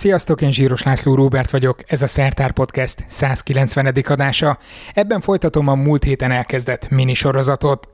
Sziasztok, én Zsíros László Róbert vagyok, ez a Szertár Podcast 190. adása. Ebben folytatom a múlt héten elkezdett minisorozatot.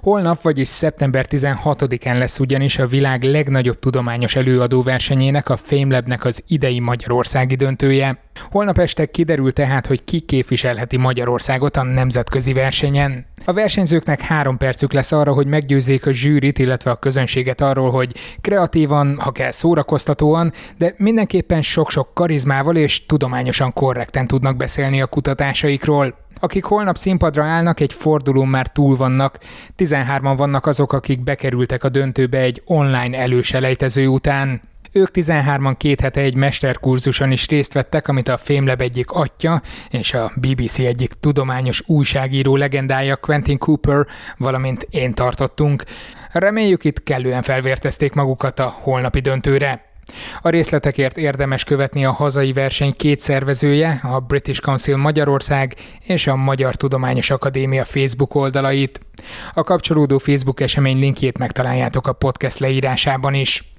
Holnap, vagyis szeptember 16-án lesz ugyanis a világ legnagyobb tudományos előadó versenyének, a FameLabnek az idei Magyarországi döntője. Holnap este kiderül tehát, hogy ki képviselheti Magyarországot a nemzetközi versenyen. A versenyzőknek három percük lesz arra, hogy meggyőzzék a zsűrit, illetve a közönséget arról, hogy kreatívan, ha kell szórakoztatóan, de mindenképpen sok-sok karizmával és tudományosan korrekten tudnak beszélni a kutatásaikról. Akik holnap színpadra állnak, egy fordulón már túl vannak. 13-an vannak azok, akik bekerültek a döntőbe egy online előselejtező után. Ők 13-an két hete egy mesterkurzuson is részt vettek, amit a Fémleb egyik atya és a BBC egyik tudományos újságíró legendája Quentin Cooper, valamint én tartottunk. Reméljük itt kellően felvértezték magukat a holnapi döntőre. A részletekért érdemes követni a hazai verseny két szervezője, a British Council Magyarország és a Magyar Tudományos Akadémia Facebook oldalait. A kapcsolódó Facebook esemény linkjét megtaláljátok a podcast leírásában is.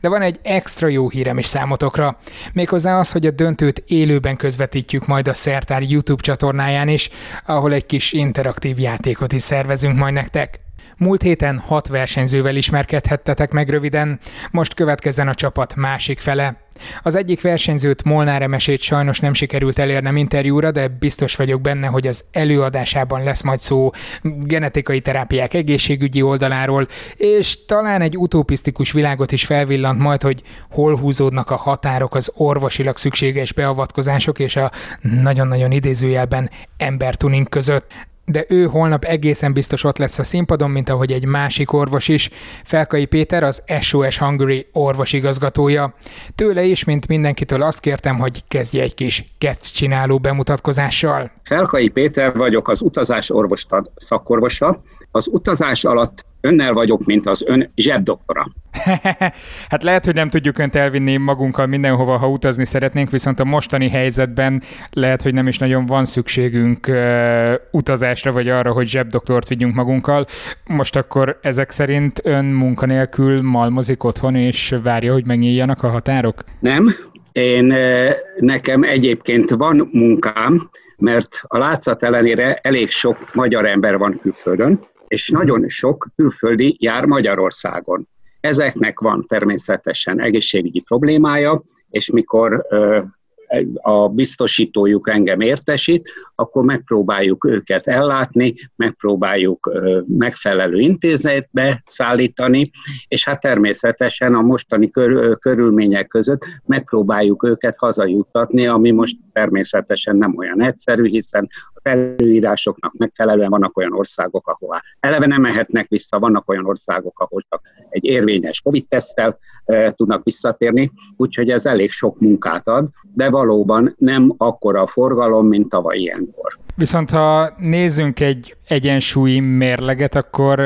De van egy extra jó hírem is számotokra, méghozzá az, hogy a döntőt élőben közvetítjük majd a Szertár YouTube csatornáján is, ahol egy kis interaktív játékot is szervezünk majd nektek. Múlt héten hat versenyzővel ismerkedhettetek meg röviden, most következzen a csapat másik fele. Az egyik versenyzőt Molnár Emesét sajnos nem sikerült elérnem interjúra, de biztos vagyok benne, hogy az előadásában lesz majd szó genetikai terápiák egészségügyi oldaláról, és talán egy utopisztikus világot is felvillant majd, hogy hol húzódnak a határok az orvosilag szükséges beavatkozások és a nagyon-nagyon idézőjelben embertuning között de ő holnap egészen biztos ott lesz a színpadon, mint ahogy egy másik orvos is. Felkai Péter az SOS Hungary orvosigazgatója. Tőle is, mint mindenkitől azt kértem, hogy kezdje egy kis csináló bemutatkozással. Felkai Péter vagyok, az utazás orvostad szakorvosa. Az utazás alatt önnel vagyok, mint az ön zsebdoktora. hát lehet, hogy nem tudjuk önt elvinni magunkkal mindenhova, ha utazni szeretnénk, viszont a mostani helyzetben lehet, hogy nem is nagyon van szükségünk uh, utazásra, vagy arra, hogy zsebdoktort vigyünk magunkkal. Most akkor ezek szerint ön munkanélkül malmozik otthon, és várja, hogy megnyíljanak a határok? Nem, én nekem egyébként van munkám, mert a látszat ellenére elég sok magyar ember van külföldön, és nagyon sok külföldi jár Magyarországon. Ezeknek van természetesen egészségügyi problémája, és mikor a biztosítójuk engem értesít, akkor megpróbáljuk őket ellátni, megpróbáljuk megfelelő intézetbe szállítani, és hát természetesen a mostani kör, körülmények között megpróbáljuk őket hazajuttatni, ami most természetesen nem olyan egyszerű, hiszen előírásoknak megfelelően vannak olyan országok, ahová eleve nem mehetnek vissza, vannak olyan országok, ahol csak egy érvényes COVID-tesztel e, tudnak visszatérni, úgyhogy ez elég sok munkát ad, de valóban nem akkora a forgalom, mint tavaly ilyenkor. Viszont ha nézzünk egy egyensúlyi mérleget, akkor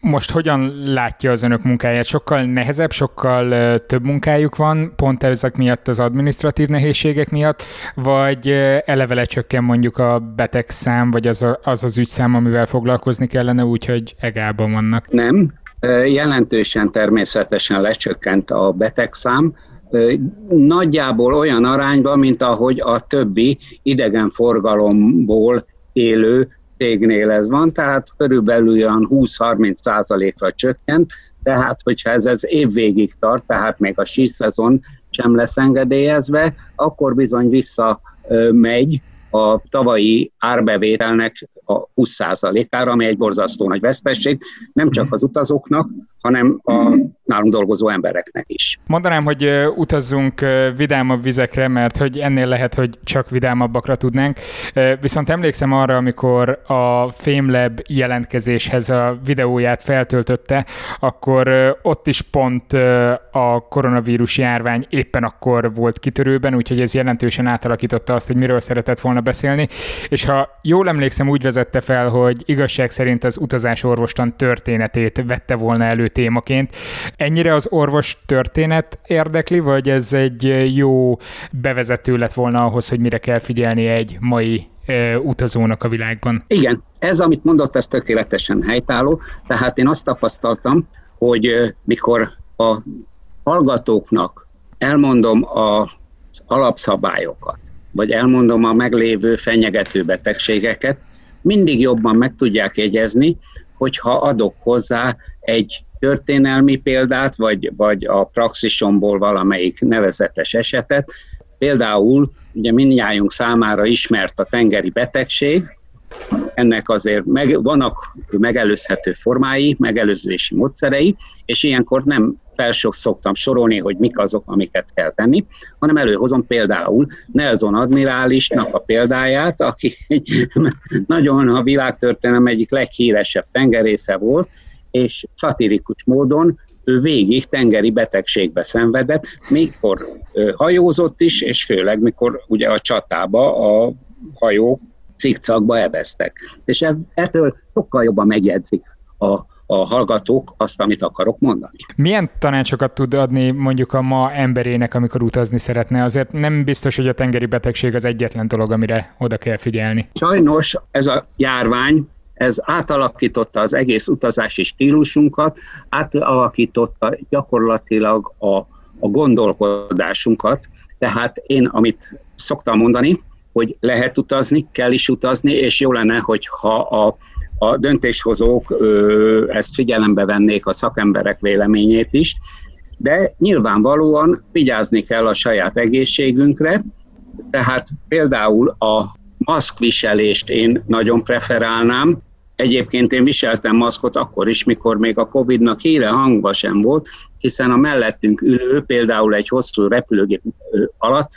most hogyan látja az önök munkáját? Sokkal nehezebb, sokkal több munkájuk van, pont ezek miatt az administratív nehézségek miatt, vagy eleve lecsökken mondjuk a betegszám, vagy az, a, az az ügyszám, amivel foglalkozni kellene, úgyhogy egában vannak? Nem, jelentősen természetesen lecsökkent a betegszám, nagyjából olyan arányban, mint ahogy a többi idegenforgalomból élő cégnél ez van, tehát körülbelül olyan 20-30 százalékra csökkent, tehát hogyha ez az év végig tart, tehát még a síszezon sem lesz engedélyezve, akkor bizony vissza megy a tavalyi árbevételnek a 20%-ára, ami egy borzasztó nagy vesztesség, nem csak az utazóknak, hanem a nálunk dolgozó embereknek is. Mondanám, hogy utazzunk vidámabb vizekre, mert hogy ennél lehet, hogy csak vidámabbakra tudnánk. Viszont emlékszem arra, amikor a FameLab jelentkezéshez a videóját feltöltötte, akkor ott is pont a koronavírus járvány éppen akkor volt kitörőben, úgyhogy ez jelentősen átalakította azt, hogy miről szeretett volna beszélni. És ha jól emlékszem, úgy vezette fel, hogy igazság szerint az utazás orvostan történetét vette volna elő témaként. Ennyire az orvos történet érdekli, vagy ez egy jó bevezető lett volna ahhoz, hogy mire kell figyelni egy mai utazónak a világban. Igen, ez, amit mondott, ez tökéletesen helytálló. Tehát én azt tapasztaltam, hogy mikor a hallgatóknak elmondom az alapszabályokat, vagy elmondom a meglévő fenyegető betegségeket, mindig jobban meg tudják jegyezni, hogyha adok hozzá egy történelmi példát, vagy, vagy a praxisomból valamelyik nevezetes esetet. Például ugye mindnyájunk számára ismert a tengeri betegség, ennek azért meg, vannak megelőzhető formái, megelőzési módszerei, és ilyenkor nem felsők szoktam sorolni, hogy mik azok, amiket kell tenni, hanem előhozom például Nelson admirálisnak a példáját, aki nagyon a világtörténelem egyik leghíresebb tengerésze volt, és szatirikus módon ő végig tengeri betegségbe szenvedett, mikor hajózott is, és főleg mikor ugye a csatába a hajók cikcakba ebeztek. És ettől sokkal jobban megjegyzik a, a hallgatók azt, amit akarok mondani. Milyen tanácsokat tud adni mondjuk a ma emberének, amikor utazni szeretne? Azért nem biztos, hogy a tengeri betegség az egyetlen dolog, amire oda kell figyelni. Sajnos ez a járvány ez átalakította az egész utazási stílusunkat, átalakította gyakorlatilag a, a gondolkodásunkat, tehát én, amit szoktam mondani, hogy lehet utazni, kell is utazni, és jó lenne, hogyha a, a döntéshozók ö, ezt figyelembe vennék a szakemberek véleményét is, de nyilvánvalóan vigyázni kell a saját egészségünkre, tehát például a maszkviselést én nagyon preferálnám, Egyébként én viseltem maszkot akkor is, mikor még a Covid-nak híre hangba sem volt, hiszen a mellettünk ülő például egy hosszú repülőgép alatt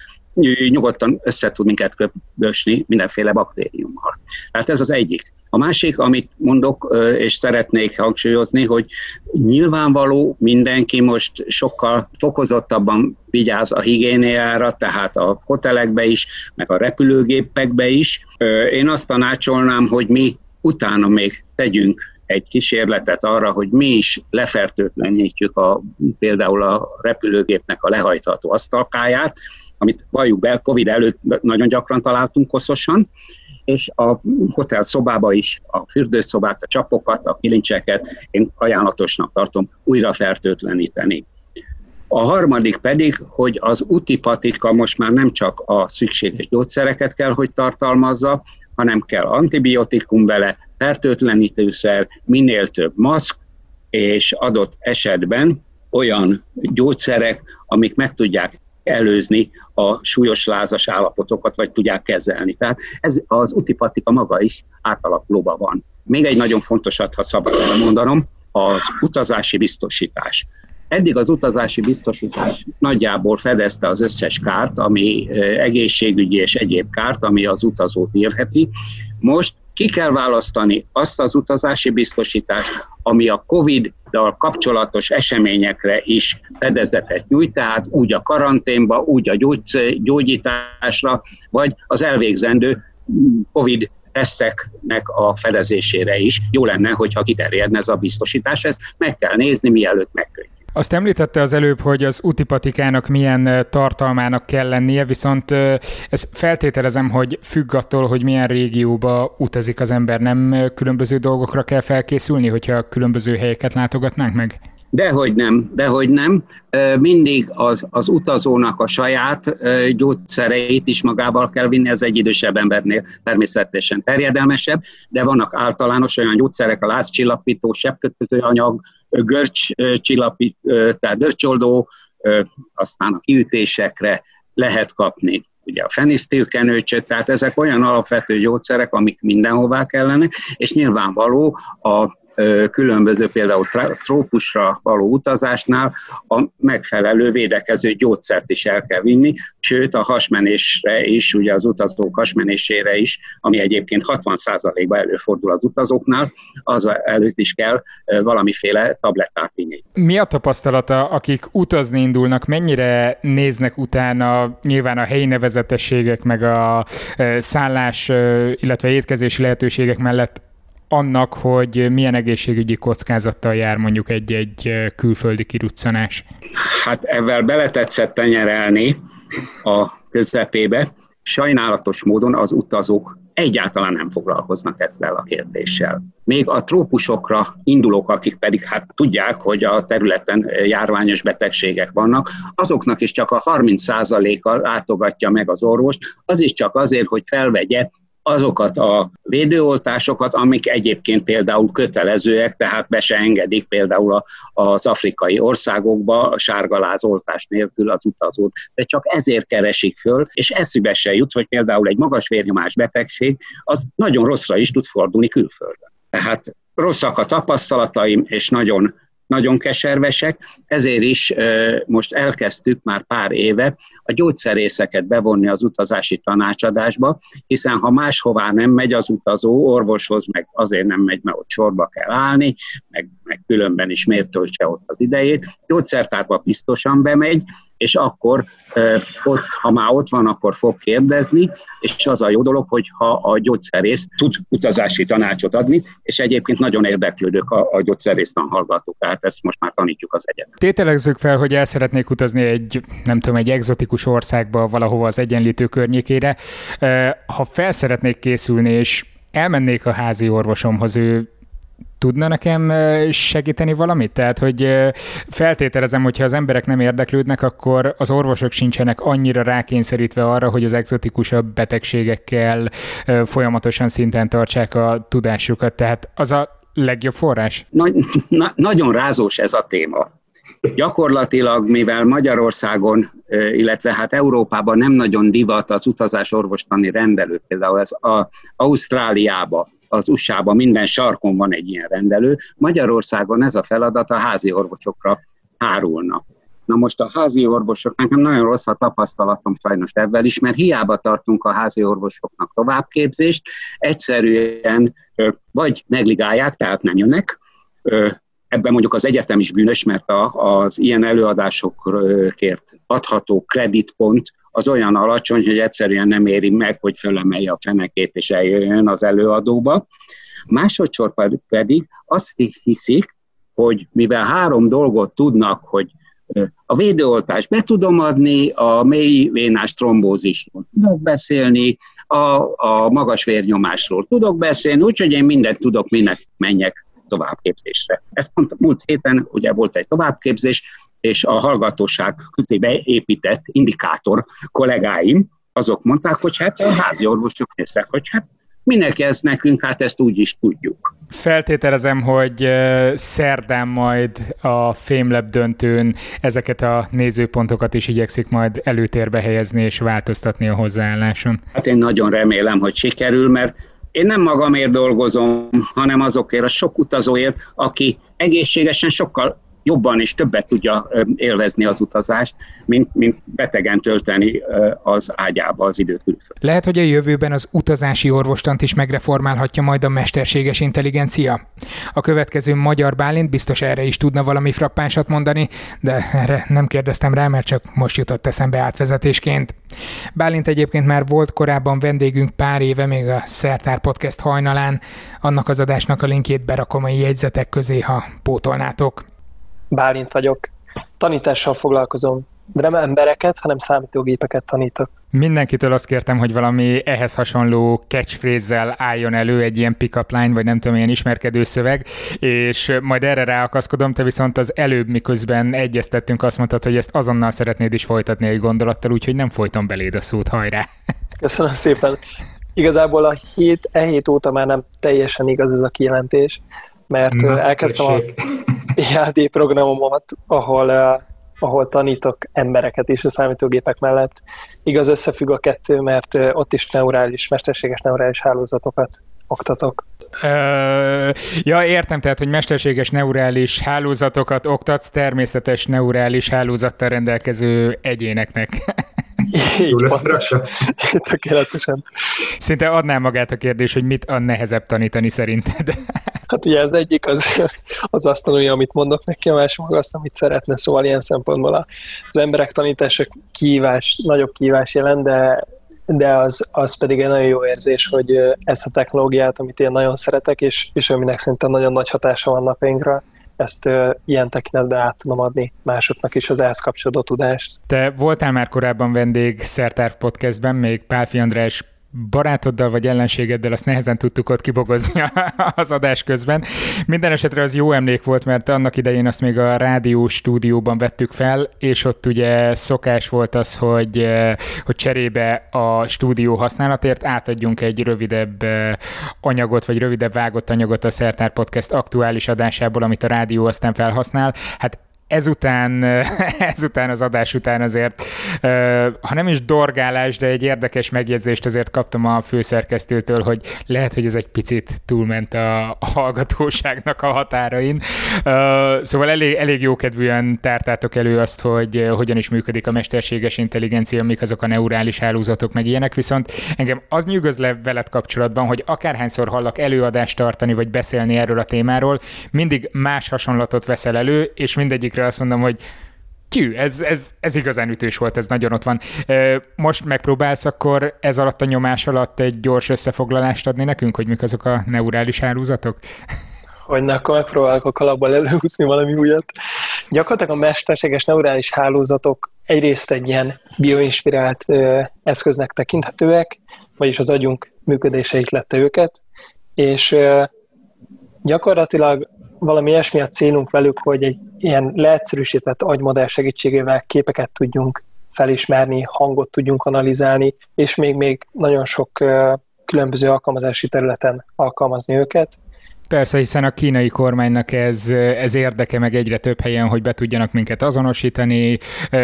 nyugodtan össze tud minket köpösni mindenféle baktériummal. Tehát ez az egyik. A másik, amit mondok, és szeretnék hangsúlyozni, hogy nyilvánvaló mindenki most sokkal fokozottabban vigyáz a higiéniára, tehát a hotelekbe is, meg a repülőgépekbe is. Én azt tanácsolnám, hogy mi utána még tegyünk egy kísérletet arra, hogy mi is lefertőtlenítjük a, például a repülőgépnek a lehajtható asztalkáját, amit valljuk be, Covid előtt nagyon gyakran találtunk koszosan, és a hotel szobába is a fürdőszobát, a csapokat, a kilincseket én ajánlatosnak tartom újra fertőtleníteni. A harmadik pedig, hogy az utipatika most már nem csak a szükséges gyógyszereket kell, hogy tartalmazza, hanem kell antibiotikum vele, fertőtlenítőszer, minél több maszk, és adott esetben olyan gyógyszerek, amik meg tudják előzni a súlyos lázas állapotokat, vagy tudják kezelni. Tehát ez az utipatika maga is átalakulóban van. Még egy nagyon fontosat, ha szabad elmondanom, az utazási biztosítás. Eddig az utazási biztosítás nagyjából fedezte az összes kárt, ami egészségügyi és egyéb kárt, ami az utazót érheti. Most ki kell választani azt az utazási biztosítást, ami a COVID-dal kapcsolatos eseményekre is fedezetet nyújt, tehát úgy a karanténba, úgy a gyógyításra, vagy az elvégzendő COVID teszteknek a fedezésére is. Jó lenne, hogyha kiterjedne ez a biztosítás, ezt meg kell nézni, mielőtt megkötjük. Azt említette az előbb, hogy az utipatikának milyen tartalmának kell lennie, viszont ez feltételezem, hogy függ attól, hogy milyen régióba utazik az ember. Nem különböző dolgokra kell felkészülni, hogyha különböző helyeket látogatnánk meg? Dehogy nem, dehogy nem. Mindig az, az utazónak a saját gyógyszereit is magával kell vinni, ez egy idősebb embernél természetesen terjedelmesebb, de vannak általános olyan gyógyszerek, a lázcsillapító, sebkötöző anyag, görcscsillapít, tehát görcsoldó, aztán a kiütésekre lehet kapni ugye a fenisztilkenőcsöt, tehát ezek olyan alapvető gyógyszerek, amik mindenhová kellene, és nyilvánvaló a különböző például trópusra való utazásnál a megfelelő védekező gyógyszert is el kell vinni, sőt a hasmenésre is, ugye az utazók hasmenésére is, ami egyébként 60%-ban előfordul az utazóknál, az előtt is kell valamiféle tablettát vinni. Mi a tapasztalata, akik utazni indulnak, mennyire néznek utána nyilván a helyi nevezetességek, meg a szállás, illetve étkezési lehetőségek mellett annak, hogy milyen egészségügyi kockázattal jár mondjuk egy-egy külföldi kiruccanás? Hát ezzel beletetszett tenyerelni a közepébe. Sajnálatos módon az utazók egyáltalán nem foglalkoznak ezzel a kérdéssel. Még a trópusokra indulók, akik pedig hát tudják, hogy a területen járványos betegségek vannak, azoknak is csak a 30%-a látogatja meg az orvost, az is csak azért, hogy felvegye azokat a védőoltásokat, amik egyébként például kötelezőek, tehát be se engedik például az afrikai országokba a sárgalázoltás nélkül az utazót, de csak ezért keresik föl, és eszübe se jut, hogy például egy magas vérnyomás betegség, az nagyon rosszra is tud fordulni külföldön. Tehát rosszak a tapasztalataim, és nagyon nagyon keservesek, ezért is most elkezdtük már pár éve a gyógyszerészeket bevonni az utazási tanácsadásba, hiszen ha máshová nem megy az utazó, orvoshoz meg azért nem megy, mert ott sorba kell állni, meg, meg különben is miért töltse ott az idejét, gyógyszertárba biztosan bemegy, és akkor ott, ha már ott van, akkor fog kérdezni, és az a jó dolog, hogy ha a gyógyszerész tud utazási tanácsot adni, és egyébként nagyon érdeklődők a, a gyógyszerésztan hallgatók, tehát ezt most már tanítjuk az egyetem. Tételezzük fel, hogy el szeretnék utazni egy, nem tudom, egy egzotikus országba, valahova az egyenlítő környékére. Ha fel szeretnék készülni, és elmennék a házi orvosomhoz, ő tudna nekem segíteni valamit? Tehát, hogy feltételezem, hogyha az emberek nem érdeklődnek, akkor az orvosok sincsenek annyira rákényszerítve arra, hogy az exotikusabb betegségekkel folyamatosan szinten tartsák a tudásukat. Tehát az a legjobb forrás? Nagy, na, nagyon rázós ez a téma. Gyakorlatilag, mivel Magyarországon, illetve hát Európában nem nagyon divat az utazás orvostani rendelő, például ez a Ausztráliába, az USA-ban minden sarkon van egy ilyen rendelő, Magyarországon ez a feladat a házi orvosokra hárulna. Na most a házi orvosok, nekem nagyon rossz a tapasztalatom sajnos ebben is, mert hiába tartunk a házi orvosoknak továbbképzést, egyszerűen vagy negligálják, tehát nem jönnek, ebben mondjuk az egyetem is bűnös, mert az ilyen előadásokért adható kreditpont az olyan alacsony, hogy egyszerűen nem éri meg, hogy fölemelje a fenekét és eljöjjön az előadóba. Másodszor pedig azt hiszik, hogy mivel három dolgot tudnak, hogy a védőoltást be tudom adni, a mély vénás trombózisról tudok beszélni, a, a magas vérnyomásról tudok beszélni, úgyhogy én mindent tudok, minek menjek továbbképzésre. Ezt pont múlt héten ugye volt egy továbbképzés, és a hallgatóság közé beépített indikátor kollégáim, azok mondták, hogy hát a házi orvosok néztek, hogy hát minek ez nekünk, hát ezt úgy is tudjuk. Feltételezem, hogy szerdán majd a Fémlep döntőn ezeket a nézőpontokat is igyekszik majd előtérbe helyezni és változtatni a hozzáálláson. Hát én nagyon remélem, hogy sikerül, mert én nem magamért dolgozom, hanem azokért a sok utazóért, aki egészségesen sokkal jobban és többet tudja élvezni az utazást, mint, mint betegen tölteni az ágyába az időt külföldön. Lehet, hogy a jövőben az utazási orvostant is megreformálhatja majd a mesterséges intelligencia? A következő Magyar Bálint biztos erre is tudna valami frappánsat mondani, de erre nem kérdeztem rá, mert csak most jutott eszembe átvezetésként. Bálint egyébként már volt korábban vendégünk pár éve, még a Szertár Podcast hajnalán. Annak az adásnak a linkjét berakom a jegyzetek közé, ha pótolnátok. Bálint vagyok. Tanítással foglalkozom. De nem embereket, hanem számítógépeket tanítok. Mindenkitől azt kértem, hogy valami ehhez hasonló catchphrase-zel álljon elő egy ilyen pick-up line, vagy nem tudom, ilyen ismerkedő szöveg, és majd erre ráakaszkodom, te viszont az előbb, miközben egyeztettünk, azt mondtad, hogy ezt azonnal szeretnéd is folytatni egy gondolattal, úgyhogy nem folytom beléd a szót, hajrá! Köszönöm szépen! Igazából a hét, e hét óta már nem teljesen igaz ez a kijelentés, mert Na, elkezdtem tessék. a IAD programomat, ahol, ahol tanítok embereket is a számítógépek mellett. Igaz, összefügg a kettő, mert ott is neurális, mesterséges neurális hálózatokat oktatok. Ö, ja, értem, tehát, hogy mesterséges neurális hálózatokat oktatsz természetes neurális hálózattal rendelkező egyéneknek. Jó lesz Tökéletesen. Szinte adná magát a kérdés, hogy mit a nehezebb tanítani szerinted? Hát ugye az egyik az, az azt tanulja, amit mondok neki, a másik meg azt, amit szeretne, szóval ilyen szempontból az emberek tanítása kívás, nagyobb kívás jelent, de de az, az pedig egy nagyon jó érzés, hogy ezt a technológiát, amit én nagyon szeretek, és, és aminek szerintem nagyon nagy hatása van napjainkra, ezt uh, ilyen tekintetben át tudom adni másoknak is az ehhez kapcsolódó tudást. Te voltál már korábban vendég Szertár Podcastben, még Pálfi András barátoddal vagy ellenségeddel, azt nehezen tudtuk ott kibogozni az adás közben. Minden esetre az jó emlék volt, mert annak idején azt még a rádió stúdióban vettük fel, és ott ugye szokás volt az, hogy, hogy cserébe a stúdió használatért átadjunk egy rövidebb anyagot, vagy rövidebb vágott anyagot a Szertár Podcast aktuális adásából, amit a rádió aztán felhasznál. Hát ezután, ezután az adás után azért, ha nem is dorgálás, de egy érdekes megjegyzést azért kaptam a főszerkesztőtől, hogy lehet, hogy ez egy picit túlment a hallgatóságnak a határain. Szóval elég, elég jókedvűen tártátok elő azt, hogy hogyan is működik a mesterséges intelligencia, mik azok a neurális hálózatok, meg ilyenek, viszont engem az nyűgöz le veled kapcsolatban, hogy akárhányszor hallak előadást tartani, vagy beszélni erről a témáról, mindig más hasonlatot veszel elő, és mindegyikre azt mondom, hogy Kű, ez, ez, ez igazán ütős volt, ez nagyon ott van. Most megpróbálsz akkor ez alatt a nyomás alatt egy gyors összefoglalást adni nekünk, hogy mik azok a neurális hálózatok? Hogy ne, akkor megpróbálok a kalapból előhúzni valami újat. Gyakorlatilag a mesterséges neurális hálózatok egyrészt egy ilyen bioinspirált eszköznek tekinthetőek, vagyis az agyunk működése lette őket, és gyakorlatilag valami ilyesmi a célunk velük, hogy egy ilyen leegyszerűsített agymodell segítségével képeket tudjunk felismerni, hangot tudjunk analizálni, és még, még nagyon sok különböző alkalmazási területen alkalmazni őket. Persze, hiszen a kínai kormánynak ez, ez érdeke meg egyre több helyen, hogy be tudjanak minket azonosítani,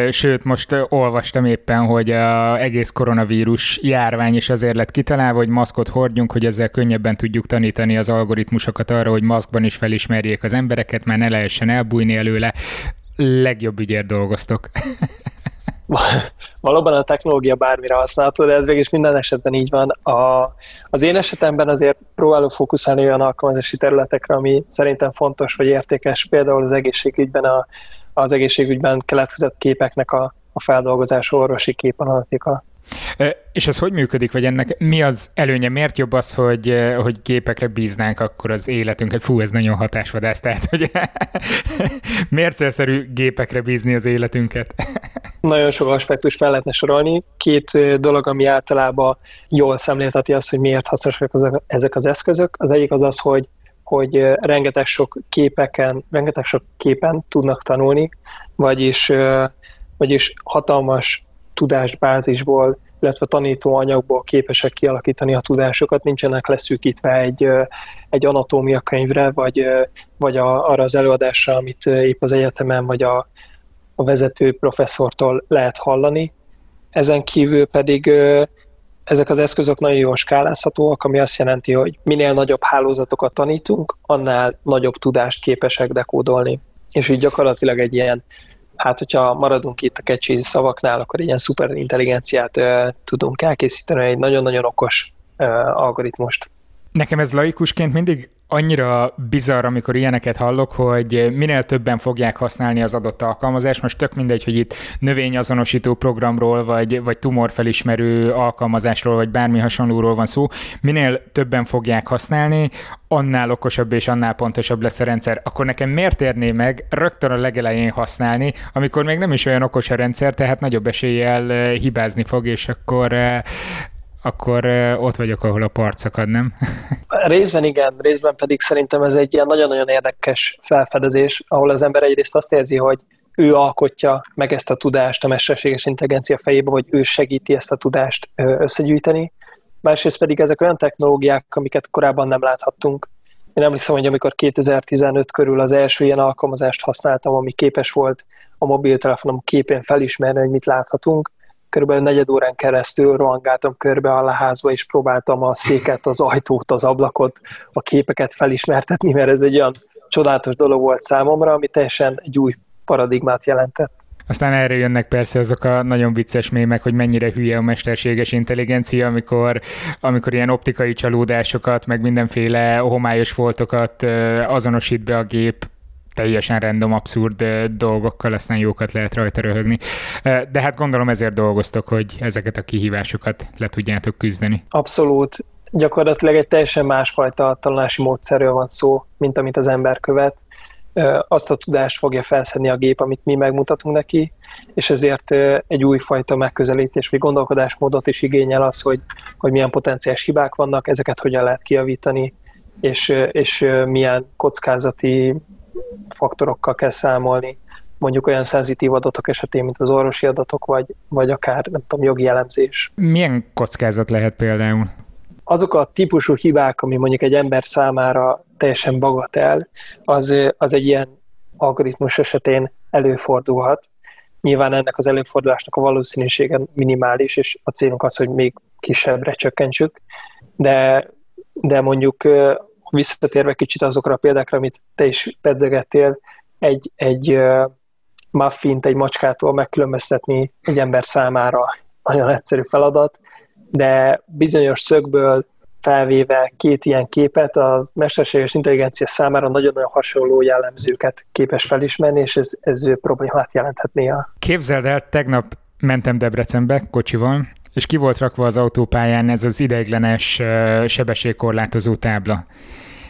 sőt, most olvastam éppen, hogy a egész koronavírus járvány is azért lett kitalálva, hogy maszkot hordjunk, hogy ezzel könnyebben tudjuk tanítani az algoritmusokat arra, hogy maszkban is felismerjék az embereket, már ne lehessen elbújni előle. Legjobb ügyért dolgoztok. valóban a technológia bármire használható, de ez végig minden esetben így van. A, az én esetemben azért próbálok fókuszálni olyan alkalmazási területekre, ami szerintem fontos vagy értékes, például az egészségügyben a, az egészségügyben keletkezett képeknek a, a feldolgozása, orvosi képanalitika. És ez hogy működik, vagy ennek mi az előnye? Miért jobb az, hogy, hogy gépekre bíznánk akkor az életünket? Fú, ez nagyon hatásvadász, tehát hogy miért célszerű gépekre bízni az életünket? Nagyon sok aspektus fel lehetne sorolni. Két dolog, ami általában jól szemlélteti azt, hogy miért hasznosak ezek az eszközök. Az egyik az az, hogy hogy rengeteg sok képeken, rengeteg sok képen tudnak tanulni, vagyis, vagyis hatalmas tudásbázisból, illetve tanítóanyagból képesek kialakítani a tudásokat, nincsenek leszűkítve egy, egy anatómia könyvre, vagy, vagy a, arra az előadásra, amit épp az egyetemen, vagy a, a vezető professzortól lehet hallani. Ezen kívül pedig ezek az eszközök nagyon jól skálázhatóak, ami azt jelenti, hogy minél nagyobb hálózatokat tanítunk, annál nagyobb tudást képesek dekódolni. És így gyakorlatilag egy ilyen hát hogyha maradunk itt a kecsi szavaknál, akkor egy ilyen szuperintelligenciát uh, tudunk elkészíteni, egy nagyon-nagyon okos algoritmust. Nekem ez laikusként mindig annyira bizarr, amikor ilyeneket hallok, hogy minél többen fogják használni az adott alkalmazást. Most tök mindegy, hogy itt növényazonosító programról, vagy, vagy tumorfelismerő alkalmazásról, vagy bármi hasonlóról van szó. Minél többen fogják használni, annál okosabb és annál pontosabb lesz a rendszer. Akkor nekem miért érné meg rögtön a legelején használni, amikor még nem is olyan okos a rendszer, tehát nagyobb eséllyel eh, hibázni fog, és akkor eh, akkor ott vagyok, ahol a part szakad, nem? részben igen, részben pedig szerintem ez egy ilyen nagyon-nagyon érdekes felfedezés, ahol az ember egyrészt azt érzi, hogy ő alkotja meg ezt a tudást a mesterséges intelligencia fejébe, vagy ő segíti ezt a tudást összegyűjteni. Másrészt pedig ezek olyan technológiák, amiket korábban nem láthattunk. Én emlékszem, hogy amikor 2015 körül az első ilyen alkalmazást használtam, ami képes volt a mobiltelefonom képén felismerni, hogy mit láthatunk, körülbelül negyed órán keresztül rohangáltam körbe a házba, és próbáltam a széket, az ajtót, az ablakot, a képeket felismertetni, mert ez egy olyan csodálatos dolog volt számomra, ami teljesen egy új paradigmát jelentett. Aztán erre jönnek persze azok a nagyon vicces mémek, hogy mennyire hülye a mesterséges intelligencia, amikor, amikor ilyen optikai csalódásokat, meg mindenféle homályos foltokat azonosít be a gép teljesen random, abszurd dolgokkal, aztán jókat lehet rajta röhögni. De hát gondolom ezért dolgoztok, hogy ezeket a kihívásokat le tudjátok küzdeni. Abszolút. Gyakorlatilag egy teljesen másfajta tanulási módszerről van szó, mint amit az ember követ. azt a tudást fogja felszedni a gép, amit mi megmutatunk neki, és ezért egy újfajta megközelítés vagy gondolkodásmódot is igényel az, hogy, hogy milyen potenciális hibák vannak, ezeket hogyan lehet kiavítani, és, és milyen kockázati faktorokkal kell számolni, mondjuk olyan szenzitív adatok esetén, mint az orvosi adatok, vagy, vagy akár, nem tudom, jogi elemzés. Milyen kockázat lehet például? Azok a típusú hibák, ami mondjuk egy ember számára teljesen bagatel, az, az egy ilyen algoritmus esetén előfordulhat. Nyilván ennek az előfordulásnak a valószínűsége minimális, és a célunk az, hogy még kisebbre csökkentsük, de, de mondjuk visszatérve kicsit azokra a példákra, amit te is pedzegettél, egy, egy muffint egy macskától megkülönböztetni egy ember számára nagyon egyszerű feladat, de bizonyos szögből felvéve két ilyen képet, a mesterséges intelligencia számára nagyon-nagyon hasonló jellemzőket képes felismerni, és ez, ez problémát jelenthetné. A... Képzeld el, tegnap mentem Debrecenbe kocsival, és ki volt rakva az autópályán ez az ideiglenes sebességkorlátozó tábla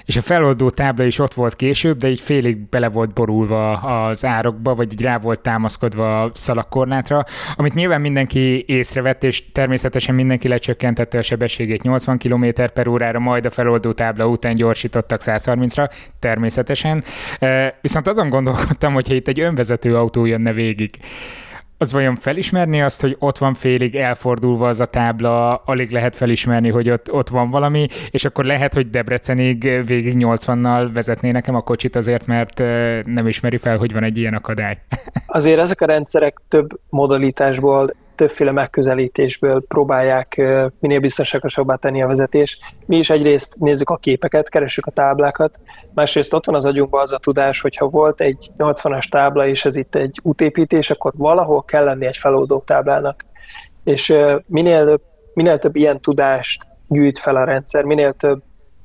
és a feloldó tábla is ott volt később, de így félig bele volt borulva az árokba, vagy így rá volt támaszkodva a szalagkorlátra, amit nyilván mindenki észrevett, és természetesen mindenki lecsökkentette a sebességét 80 km per órára, majd a feloldó tábla után gyorsítottak 130-ra, természetesen. Viszont azon gondolkodtam, hogyha itt egy önvezető autó jönne végig, az vajon felismerni azt, hogy ott van félig elfordulva az a tábla, alig lehet felismerni, hogy ott, ott van valami, és akkor lehet, hogy Debrecenig végig 80-nal vezetné nekem a kocsit azért, mert nem ismeri fel, hogy van egy ilyen akadály. Azért ezek a rendszerek több modalitásból többféle megközelítésből próbálják minél biztonságosabbá tenni a vezetés. Mi is egyrészt nézzük a képeket, keressük a táblákat, másrészt ott van az agyunkban az a tudás, hogyha volt egy 80-as tábla, és ez itt egy útépítés, akkor valahol kell lenni egy feloldó táblának. És minél, minél több ilyen tudást gyűjt fel a rendszer, minél több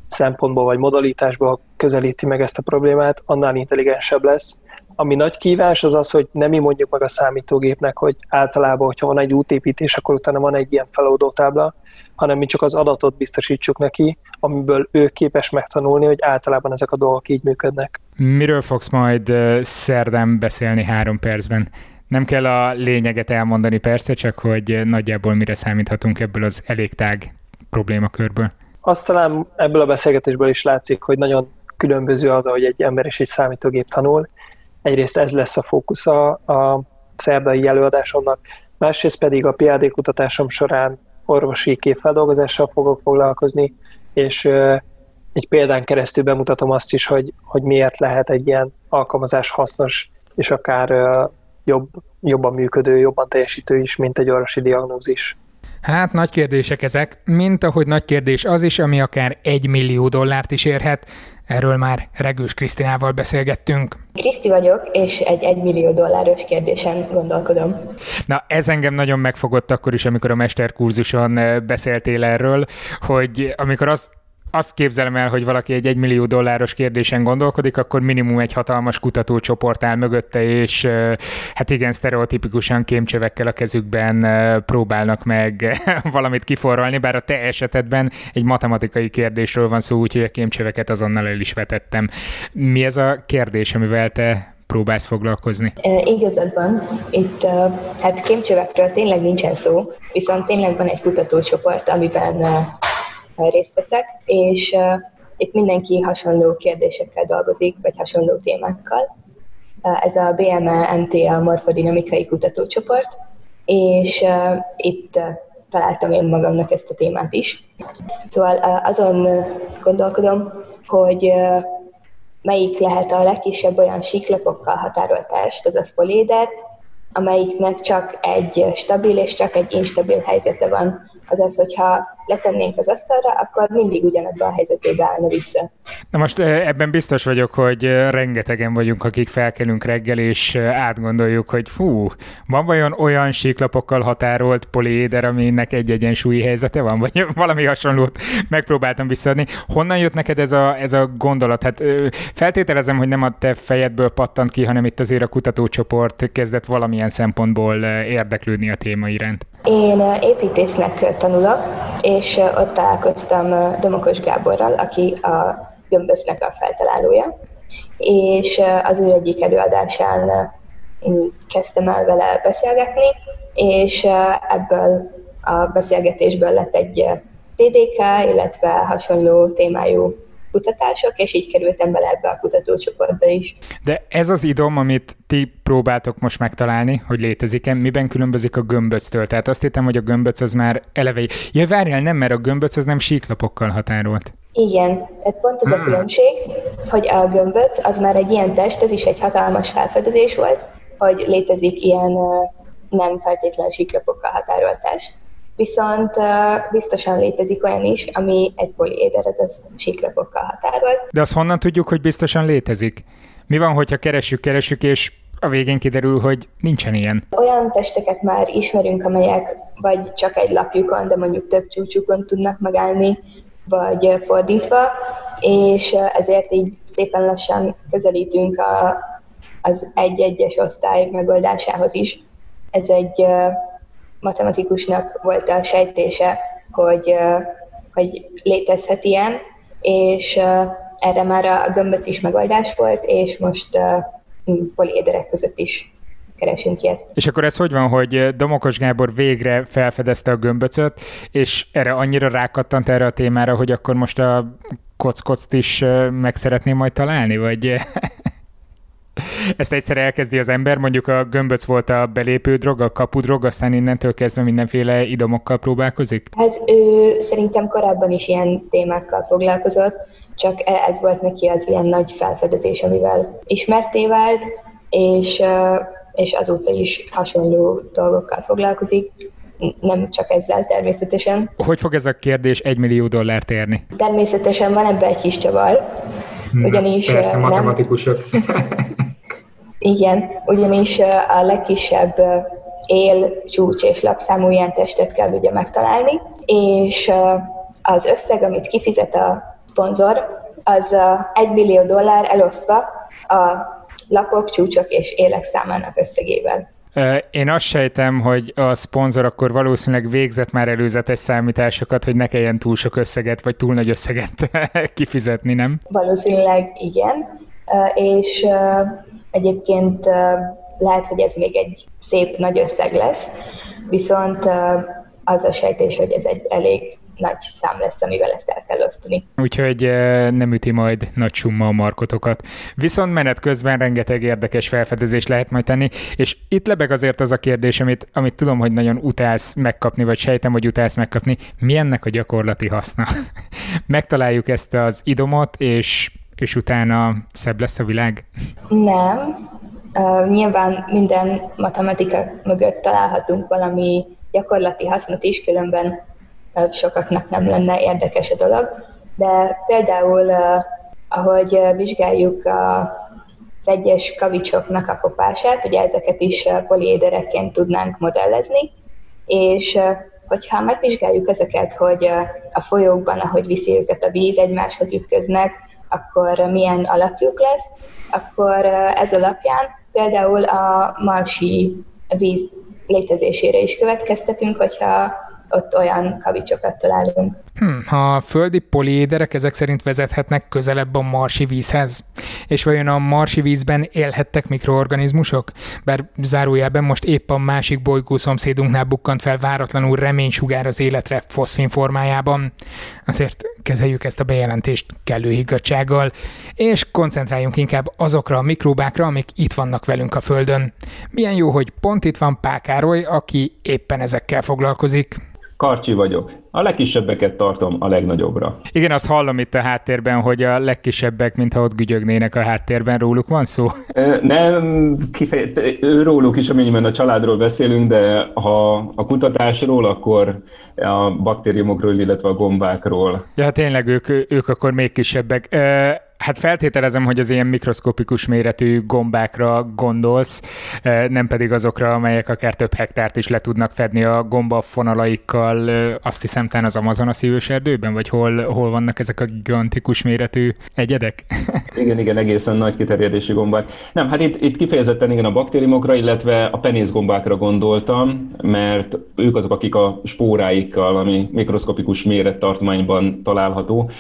szempontból vagy modalitásból közelíti meg ezt a problémát, annál intelligensebb lesz, ami nagy kívás az az, hogy nem mi mondjuk meg a számítógépnek, hogy általában, hogyha van egy útépítés, akkor utána van egy ilyen feloldó tábla, hanem mi csak az adatot biztosítsuk neki, amiből ő képes megtanulni, hogy általában ezek a dolgok így működnek. Miről fogsz majd szerdán beszélni három percben? Nem kell a lényeget elmondani persze, csak hogy nagyjából mire számíthatunk ebből az elég tág problémakörből. Azt talán ebből a beszélgetésből is látszik, hogy nagyon különböző az, hogy egy ember és egy számítógép tanul, Egyrészt ez lesz a fókusza a szerdai előadásomnak, másrészt pedig a PhD kutatásom során orvosi képfeldolgozással fogok foglalkozni, és egy példán keresztül bemutatom azt is, hogy, hogy miért lehet egy ilyen alkalmazás hasznos, és akár jobb, jobban működő, jobban teljesítő is, mint egy orvosi diagnózis. Hát nagy kérdések ezek, mint ahogy nagy kérdés az is, ami akár egy millió dollárt is érhet. Erről már Regős Krisztinával beszélgettünk. Kriszti vagyok, és egy egymillió dolláros kérdésen gondolkodom. Na, ez engem nagyon megfogott akkor is, amikor a mesterkurzuson beszéltél erről, hogy amikor azt azt képzelem el, hogy valaki egy egymillió dolláros kérdésen gondolkodik, akkor minimum egy hatalmas kutatócsoport áll mögötte, és hát igen, sztereotipikusan kémcsövekkel a kezükben próbálnak meg valamit kiforralni, bár a te esetedben egy matematikai kérdésről van szó, úgyhogy a kémcsöveket azonnal el is vetettem. Mi ez a kérdés, amivel te próbálsz foglalkozni? Igazad van. Itt hát kémcsövekről tényleg nincsen szó, viszont tényleg van egy kutatócsoport, amiben részt veszek, és uh, itt mindenki hasonló kérdésekkel dolgozik, vagy hasonló témákkal. Uh, ez a BME-MTA morfodinamikai kutatócsoport, és itt találtam én magamnak ezt a témát is. Szóval azon gondolkodom, hogy melyik lehet a legkisebb olyan siklapokkal határolt test, azaz poléder, amelyiknek csak egy stabil és csak egy instabil helyzete van azaz, hogyha letennénk az asztalra, akkor mindig ugyanabban a helyzetébe állna vissza. Na most eh, ebben biztos vagyok, hogy eh, rengetegen vagyunk, akik felkelünk reggel, és eh, átgondoljuk, hogy fú, van vajon olyan síklapokkal határolt poliéder, aminek egy egyensúlyi helyzete van, vagy valami hasonlót megpróbáltam visszaadni. Honnan jött neked ez a, ez a gondolat? Hát feltételezem, hogy nem a te fejedből pattant ki, hanem itt azért a kutatócsoport kezdett valamilyen szempontból érdeklődni a téma iránt. Én építésznek tanulok, és ott találkoztam Domokos Gáborral, aki a gömbösznek a feltalálója, és az ő egyik előadásán kezdtem el vele beszélgetni, és ebből a beszélgetésből lett egy TDK, illetve hasonló témájú kutatások, és így kerültem bele ebbe a kutatócsoportba is. De ez az idom, amit ti próbáltok most megtalálni, hogy létezik-e, miben különbözik a gömböctől? Tehát azt hittem, hogy a gömböc az már eleve... Ja, várjál, nem, mert a gömböc az nem síklapokkal határolt. Igen, tehát pont hmm. a különbség, hogy a gömböc az már egy ilyen test, ez is egy hatalmas felfedezés volt, hogy létezik ilyen nem feltétlen síklapokkal határolt test. Viszont biztosan létezik olyan is, ami egy poliéder, ez a síklapokkal határolt. De azt honnan tudjuk, hogy biztosan létezik? Mi van, hogyha keressük, keressük, és a végén kiderül, hogy nincsen ilyen. Olyan testeket már ismerünk, amelyek vagy csak egy lapjukon, de mondjuk több csúcsukon tudnak megállni, vagy fordítva, és ezért így szépen lassan közelítünk a, az egy-egyes osztály megoldásához is. Ez egy matematikusnak volt a sejtése, hogy, hogy létezhet ilyen, és erre már a gömböc is megoldás volt, és most poliéderek között is keresünk ilyet. És akkor ez hogy van, hogy Domokos Gábor végre felfedezte a gömböcöt, és erre annyira rákattant erre a témára, hogy akkor most a kockoct is meg szeretném majd találni, vagy ezt egyszer elkezdi az ember, mondjuk a gömböc volt a belépő drog, a kapu drog, aztán innentől kezdve mindenféle idomokkal próbálkozik? Ez ő szerintem korábban is ilyen témákkal foglalkozott, csak e- ez volt neki az ilyen nagy felfedezés, amivel ismerté vált, és, és azóta is hasonló dolgokkal foglalkozik nem csak ezzel természetesen. Hogy fog ez a kérdés egy millió dollárt érni? Természetesen van ebben egy kis csavar, ugyanis... Persze, nem, matematikusok. Igen, ugyanis a legkisebb él, csúcs és lapszámú ilyen testet kell ugye megtalálni, és az összeg, amit kifizet a szponzor, az 1 millió dollár elosztva a lapok, csúcsok és élek számának összegével. Én azt sejtem, hogy a szponzor akkor valószínűleg végzett már előzetes számításokat, hogy ne kelljen túl sok összeget, vagy túl nagy összeget kifizetni, nem? Valószínűleg igen, és Egyébként lehet, hogy ez még egy szép nagy összeg lesz, viszont az a sejtés, hogy ez egy elég nagy szám lesz, amivel ezt el kell osztani. Úgyhogy nem üti majd nagy summa a markotokat. Viszont menet közben rengeteg érdekes felfedezés lehet majd tenni, és itt lebeg azért az a kérdés, amit, amit tudom, hogy nagyon utálsz megkapni, vagy sejtem, hogy utálsz megkapni, mi ennek a gyakorlati haszna? Megtaláljuk ezt az idomot, és és utána szebb lesz a világ? Nem. Uh, nyilván minden matematika mögött találhatunk valami gyakorlati hasznot is, különben uh, sokaknak nem lenne érdekes a dolog. De például, uh, ahogy vizsgáljuk a, az egyes kavicsoknak a kopását, ugye ezeket is poliéderekként tudnánk modellezni, és hogyha megvizsgáljuk ezeket, hogy a folyókban, ahogy viszi őket a víz, egymáshoz ütköznek, akkor milyen alakjuk lesz, akkor ez alapján például a marsi víz létezésére is következtetünk, hogyha ott olyan kavicsokat találunk. Hmm, ha a földi poliéderek ezek szerint vezethetnek közelebb a marsi vízhez, és vajon a marsi vízben élhettek mikroorganizmusok? Bár zárójelben most épp a másik bolygó szomszédunknál bukkant fel váratlanul reménysugár az életre foszfin formájában. Azért kezeljük ezt a bejelentést kellő higgadsággal, és koncentráljunk inkább azokra a mikróbákra, amik itt vannak velünk a Földön. Milyen jó, hogy pont itt van Pákároly, aki éppen ezekkel foglalkozik. Karcsi vagyok. A legkisebbeket tartom a legnagyobbra. Igen, azt hallom itt a háttérben, hogy a legkisebbek, mintha ott gügyögnének a háttérben, róluk van szó? Nem, kifeje, róluk is, amennyiben a családról beszélünk, de ha a kutatásról, akkor a baktériumokról, illetve a gombákról. Ja, tényleg ők, ők akkor még kisebbek. Hát feltételezem, hogy az ilyen mikroszkopikus méretű gombákra gondolsz, nem pedig azokra, amelyek akár több hektárt is le tudnak fedni a gomba fonalaikkal, azt hiszem talán az Amazonas erdőben, vagy hol, hol vannak ezek a gigantikus méretű egyedek? igen, igen, egészen nagy kiterjedésű gombák. Nem, hát itt, itt kifejezetten igen a baktériumokra, illetve a penészgombákra gondoltam, mert ők azok, akik a spóráikkal, ami mikroszkopikus mérettartományban található,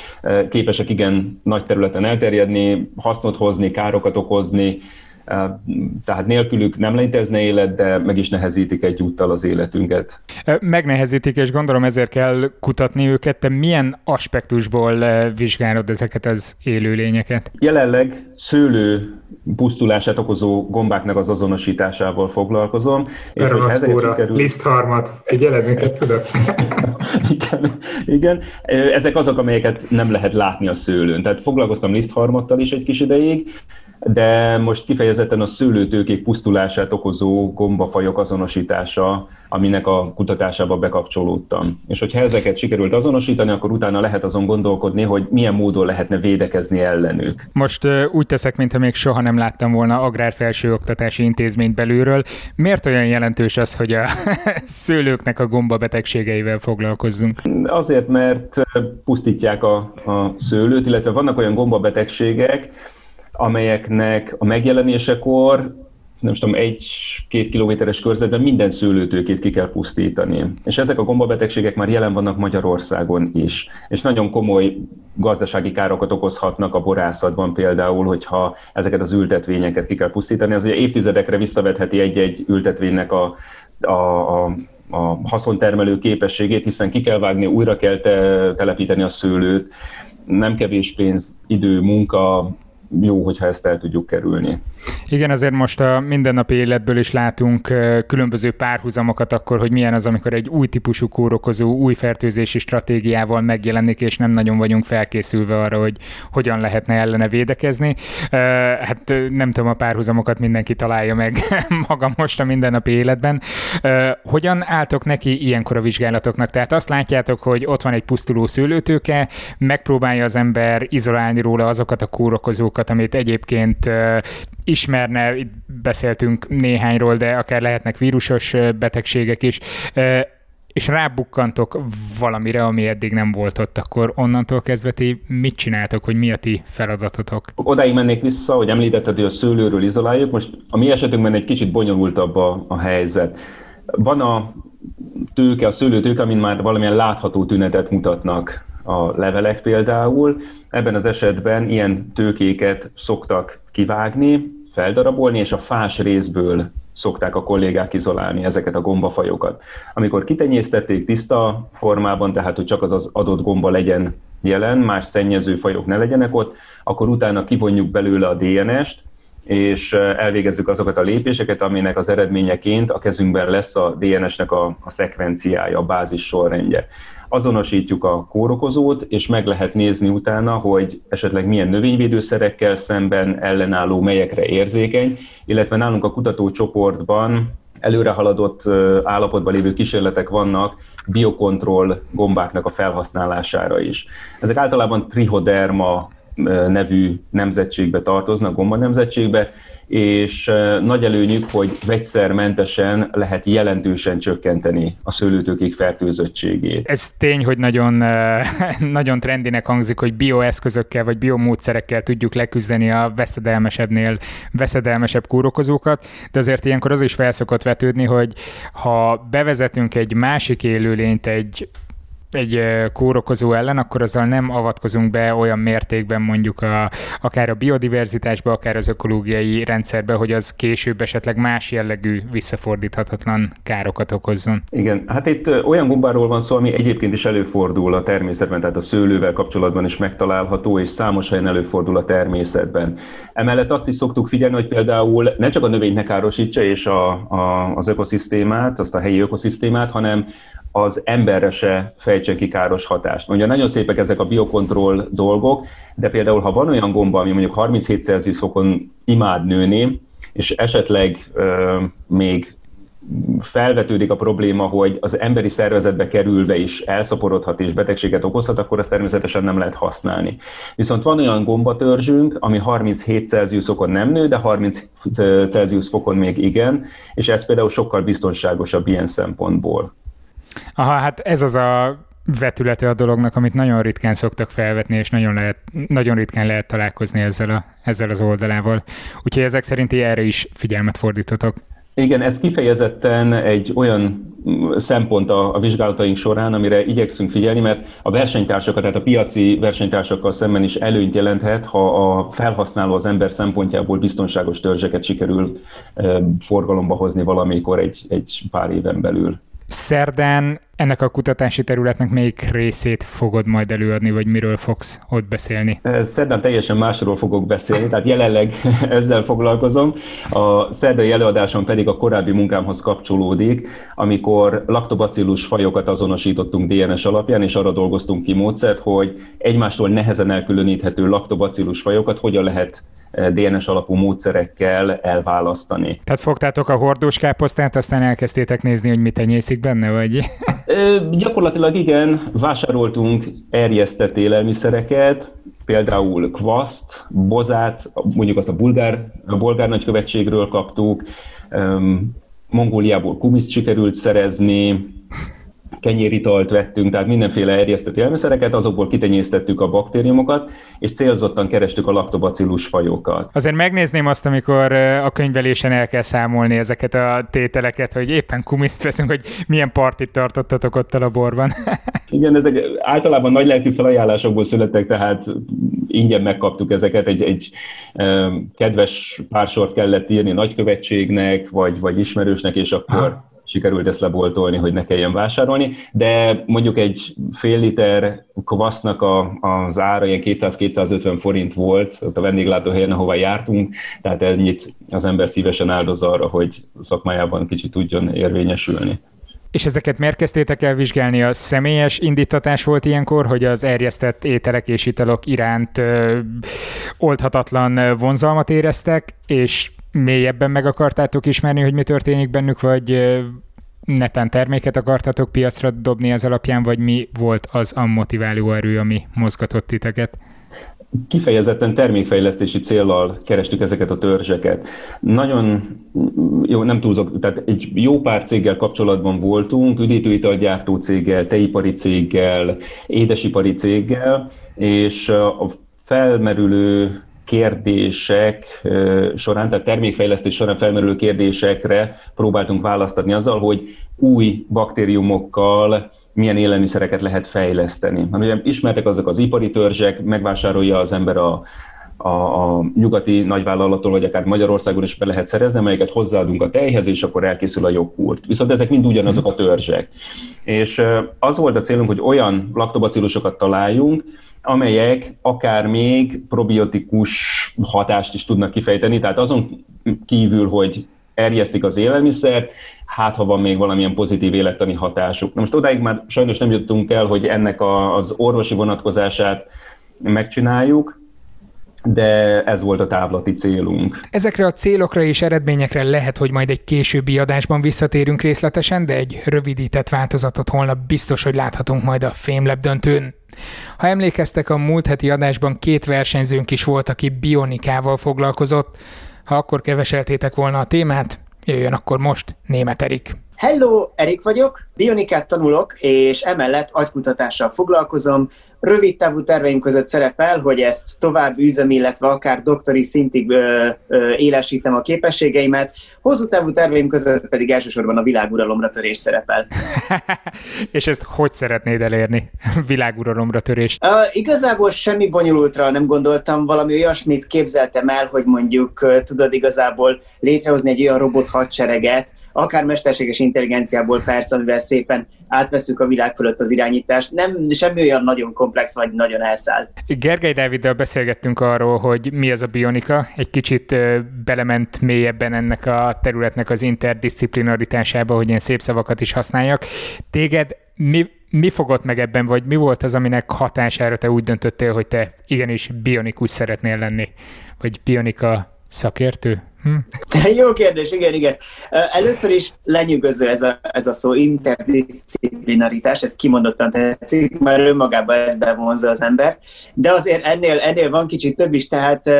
képesek igen nagy területen elterjedni, hasznot hozni, károkat okozni, tehát nélkülük nem létezne élet, de meg is nehezítik egyúttal az életünket. Megnehezítik, és gondolom ezért kell kutatni őket. Te milyen aspektusból vizsgálod ezeket az élőlényeket? Jelenleg szőlő pusztulását okozó gombáknak az azonosításával foglalkozom. És hogy sikerül... lisztharmat, figyeled, minket tudok? igen, igen, ezek azok, amelyeket nem lehet látni a szőlőn. Tehát foglalkoztam lisztharmattal is egy kis ideig, de most kifejezetten a szőlőtőkék pusztulását okozó gombafajok azonosítása, aminek a kutatásába bekapcsolódtam. És hogyha ezeket sikerült azonosítani, akkor utána lehet azon gondolkodni, hogy milyen módon lehetne védekezni ellenük. Most úgy teszek, mintha még soha nem láttam volna agrárfelsőoktatási intézményt belülről. Miért olyan jelentős az, hogy a szőlőknek a gombabetegségeivel foglalkozzunk? Azért, mert pusztítják a, a szőlőt, illetve vannak olyan gombabetegségek, amelyeknek a megjelenésekor nem tudom, egy-két kilométeres körzetben minden szőlőtőkét ki kell pusztítani. És ezek a gombabetegségek már jelen vannak Magyarországon is. És nagyon komoly gazdasági károkat okozhatnak a borászatban például, hogyha ezeket az ültetvényeket ki kell pusztítani. Az ugye évtizedekre visszavetheti egy-egy ültetvénynek a, a, a a haszontermelő képességét, hiszen ki kell vágni, újra kell te, telepíteni a szőlőt, nem kevés pénz, idő, munka, jó, hogyha ezt el tudjuk kerülni. Igen, azért most a mindennapi életből is látunk különböző párhuzamokat akkor, hogy milyen az, amikor egy új típusú kórokozó új fertőzési stratégiával megjelenik, és nem nagyon vagyunk felkészülve arra, hogy hogyan lehetne ellene védekezni. Hát nem tudom, a párhuzamokat mindenki találja meg maga most a mindennapi életben. Hogyan álltok neki ilyenkor a vizsgálatoknak? Tehát azt látjátok, hogy ott van egy pusztuló szőlőtőke, megpróbálja az ember izolálni róla azokat a kórokozókat, amit egyébként ismerne, itt beszéltünk néhányról, de akár lehetnek vírusos betegségek is, és rábukkantok valamire, ami eddig nem volt ott, akkor onnantól kezdve ti mit csináltok, hogy mi a ti feladatotok? Odáig mennék vissza, hogy említetted, hogy a szőlőről izoláljuk. Most a mi esetünkben egy kicsit bonyolultabb a, a helyzet. Van a tőke, a szőlőtőke, amin már valamilyen látható tünetet mutatnak a levelek például. Ebben az esetben ilyen tőkéket szoktak kivágni, feldarabolni, és a fás részből szokták a kollégák izolálni ezeket a gombafajokat. Amikor kitenyésztették tiszta formában, tehát hogy csak az az adott gomba legyen jelen, más szennyező fajok ne legyenek ott, akkor utána kivonjuk belőle a DNS-t, és elvégezzük azokat a lépéseket, aminek az eredményeként a kezünkben lesz a DNS-nek a, a szekvenciája, a bázis sorrendje azonosítjuk a kórokozót, és meg lehet nézni utána, hogy esetleg milyen növényvédőszerekkel szemben ellenálló, melyekre érzékeny, illetve nálunk a kutatócsoportban előre haladott állapotban lévő kísérletek vannak biokontroll gombáknak a felhasználására is. Ezek általában trihoderma nevű nemzetségbe tartoznak, gomba nemzetségbe, és nagy előnyük, hogy vegyszermentesen lehet jelentősen csökkenteni a szőlőtőkék fertőzöttségét. Ez tény, hogy nagyon, nagyon trendinek hangzik, hogy bioeszközökkel vagy biomódszerekkel tudjuk leküzdeni a veszedelmesebbnél veszedelmesebb kórokozókat, de azért ilyenkor az is felszokott vetődni, hogy ha bevezetünk egy másik élőlényt egy egy kórokozó ellen, akkor azzal nem avatkozunk be olyan mértékben mondjuk a, akár a biodiverzitásba, akár az ökológiai rendszerbe, hogy az később esetleg más jellegű visszafordíthatatlan károkat okozzon. Igen, hát itt olyan gombáról van szó, ami egyébként is előfordul a természetben, tehát a szőlővel kapcsolatban is megtalálható, és számos helyen előfordul a természetben. Emellett azt is szoktuk figyelni, hogy például ne csak a növényt ne károsítsa és a, a, az ökoszisztémát, azt a helyi ökoszisztémát, hanem az emberre se fejtsen ki káros hatást. Ugye nagyon szépek ezek a biokontroll dolgok, de például ha van olyan gomba, ami mondjuk 37 Celsius fokon imád nőni, és esetleg ö, még felvetődik a probléma, hogy az emberi szervezetbe kerülve is elszaporodhat és betegséget okozhat, akkor azt természetesen nem lehet használni. Viszont van olyan gombatörzsünk, ami 37 Celsius fokon nem nő, de 30 Celsius fokon még igen, és ez például sokkal biztonságosabb ilyen szempontból. Aha, hát ez az a vetülete a dolognak, amit nagyon ritkán szoktak felvetni, és nagyon, lehet, nagyon ritkán lehet találkozni ezzel, a, ezzel az oldalával. Úgyhogy ezek szerint erre is figyelmet fordítotok. Igen, ez kifejezetten egy olyan szempont a, a vizsgálataink során, amire igyekszünk figyelni, mert a versenytársakat, tehát a piaci versenytársakkal szemben is előnyt jelenthet, ha a felhasználó az ember szempontjából biztonságos törzseket sikerül e, forgalomba hozni valamikor egy, egy pár éven belül. Szerdán ennek a kutatási területnek melyik részét fogod majd előadni, vagy miről fogsz ott beszélni? Szerdán teljesen másról fogok beszélni, tehát jelenleg ezzel foglalkozom. A szerdai előadásom pedig a korábbi munkámhoz kapcsolódik, amikor laktobacillus fajokat azonosítottunk DNS alapján, és arra dolgoztunk ki módszert, hogy egymástól nehezen elkülöníthető laktobacillus fajokat hogyan lehet DNS alapú módszerekkel elválasztani. Tehát fogtátok a hordós káposztát, aztán elkezdtétek nézni, hogy mit tenyészik benne, vagy? Ö, gyakorlatilag igen, vásároltunk erjesztett élelmiszereket, például kvaszt, bozát, mondjuk azt a bulgár, a bolgár nagykövetségről kaptuk, Mongóliából kumiszt sikerült szerezni, kenyéritalt vettünk, tehát mindenféle erjesztett élelmiszereket, azokból kitenyésztettük a baktériumokat, és célzottan kerestük a laktobacillus fajokat. Azért megnézném azt, amikor a könyvelésen el kell számolni ezeket a tételeket, hogy éppen kumiszt veszünk, hogy milyen partit tartottatok ott a laborban. Igen, ezek általában nagy lelkű felajánlásokból születtek, tehát ingyen megkaptuk ezeket, egy, egy kedves pársort kellett írni nagykövetségnek, vagy, vagy ismerősnek, és akkor ha sikerült ezt leboltolni, hogy ne kelljen vásárolni, de mondjuk egy fél liter kvasznak a, az ára ilyen 200-250 forint volt ott a vendéglátóhelyen, ahova jártunk, tehát ennyit az ember szívesen áldoz arra, hogy szakmájában kicsit tudjon érvényesülni. És ezeket miért kezdtétek el vizsgálni? A személyes indítatás volt ilyenkor, hogy az erjesztett ételek és italok iránt ö, oldhatatlan vonzalmat éreztek, és mélyebben meg akartátok ismerni, hogy mi történik bennük, vagy netán terméket akartatok piacra dobni az alapján, vagy mi volt az a motiváló erő, ami mozgatott titeket? kifejezetten termékfejlesztési célral kerestük ezeket a törzseket. Nagyon jó, nem túlzok, tehát egy jó pár céggel kapcsolatban voltunk, üdítőitalgyártó céggel, teipari céggel, édesipari céggel, és a felmerülő kérdések során, tehát termékfejlesztés során felmerülő kérdésekre próbáltunk választani azzal, hogy új baktériumokkal milyen élelmiszereket lehet fejleszteni. Mert ugye ismertek azok az ipari törzsek, megvásárolja az ember a, a, a nyugati nagyvállalattól, vagy akár Magyarországon is be lehet szerezni, amelyeket hozzáadunk a tejhez, és akkor elkészül a joghurt. Viszont ezek mind ugyanazok a törzsek. És az volt a célunk, hogy olyan laktobacillusokat találjunk, amelyek akár még probiotikus hatást is tudnak kifejteni, tehát azon kívül, hogy erjesztik az élelmiszert, hát ha van még valamilyen pozitív élettani hatásuk. Na most odáig már sajnos nem jutottunk el, hogy ennek az orvosi vonatkozását megcsináljuk, de ez volt a távlati célunk. Ezekre a célokra és eredményekre lehet, hogy majd egy későbbi adásban visszatérünk részletesen, de egy rövidített változatot holnap biztos, hogy láthatunk majd a Fémleb döntőn. Ha emlékeztek, a múlt heti adásban két versenyzőnk is volt, aki bionikával foglalkozott. Ha akkor keveseltétek volna a témát, jöjjön akkor most német Erik. Hello, Erik vagyok, bionikát tanulok, és emellett agykutatással foglalkozom, rövid távú terveim között szerepel, hogy ezt tovább üzem, illetve akár doktori szintig ö, ö, élesítem a képességeimet, hosszú távú terveim között pedig elsősorban a világuralomra törés szerepel. És ezt hogy szeretnéd elérni, világuralomra törés? Uh, igazából semmi bonyolultra nem gondoltam, valami olyasmit képzeltem el, hogy mondjuk tudod igazából létrehozni egy olyan robot hadsereget, akár mesterséges intelligenciából persze, amivel szépen átveszük a világ fölött az irányítást. Nem semmi olyan nagyon komplex vagy nagyon elszállt. Gergely Dáviddal beszélgettünk arról, hogy mi az a bionika. Egy kicsit belement mélyebben ennek a területnek az interdisziplinaritásába, hogy ilyen szép szavakat is használjak. Téged mi, mi fogott meg ebben, vagy mi volt az, aminek hatására te úgy döntöttél, hogy te igenis bionikus szeretnél lenni? Vagy bionika szakértő? Hm. Jó kérdés, igen, igen. Először is lenyűgöző ez a, ez a szó, interdisziplinaritás, ez kimondottan tetszik, mert önmagában ez bevonza az ember, de azért ennél, ennél van kicsit több is, tehát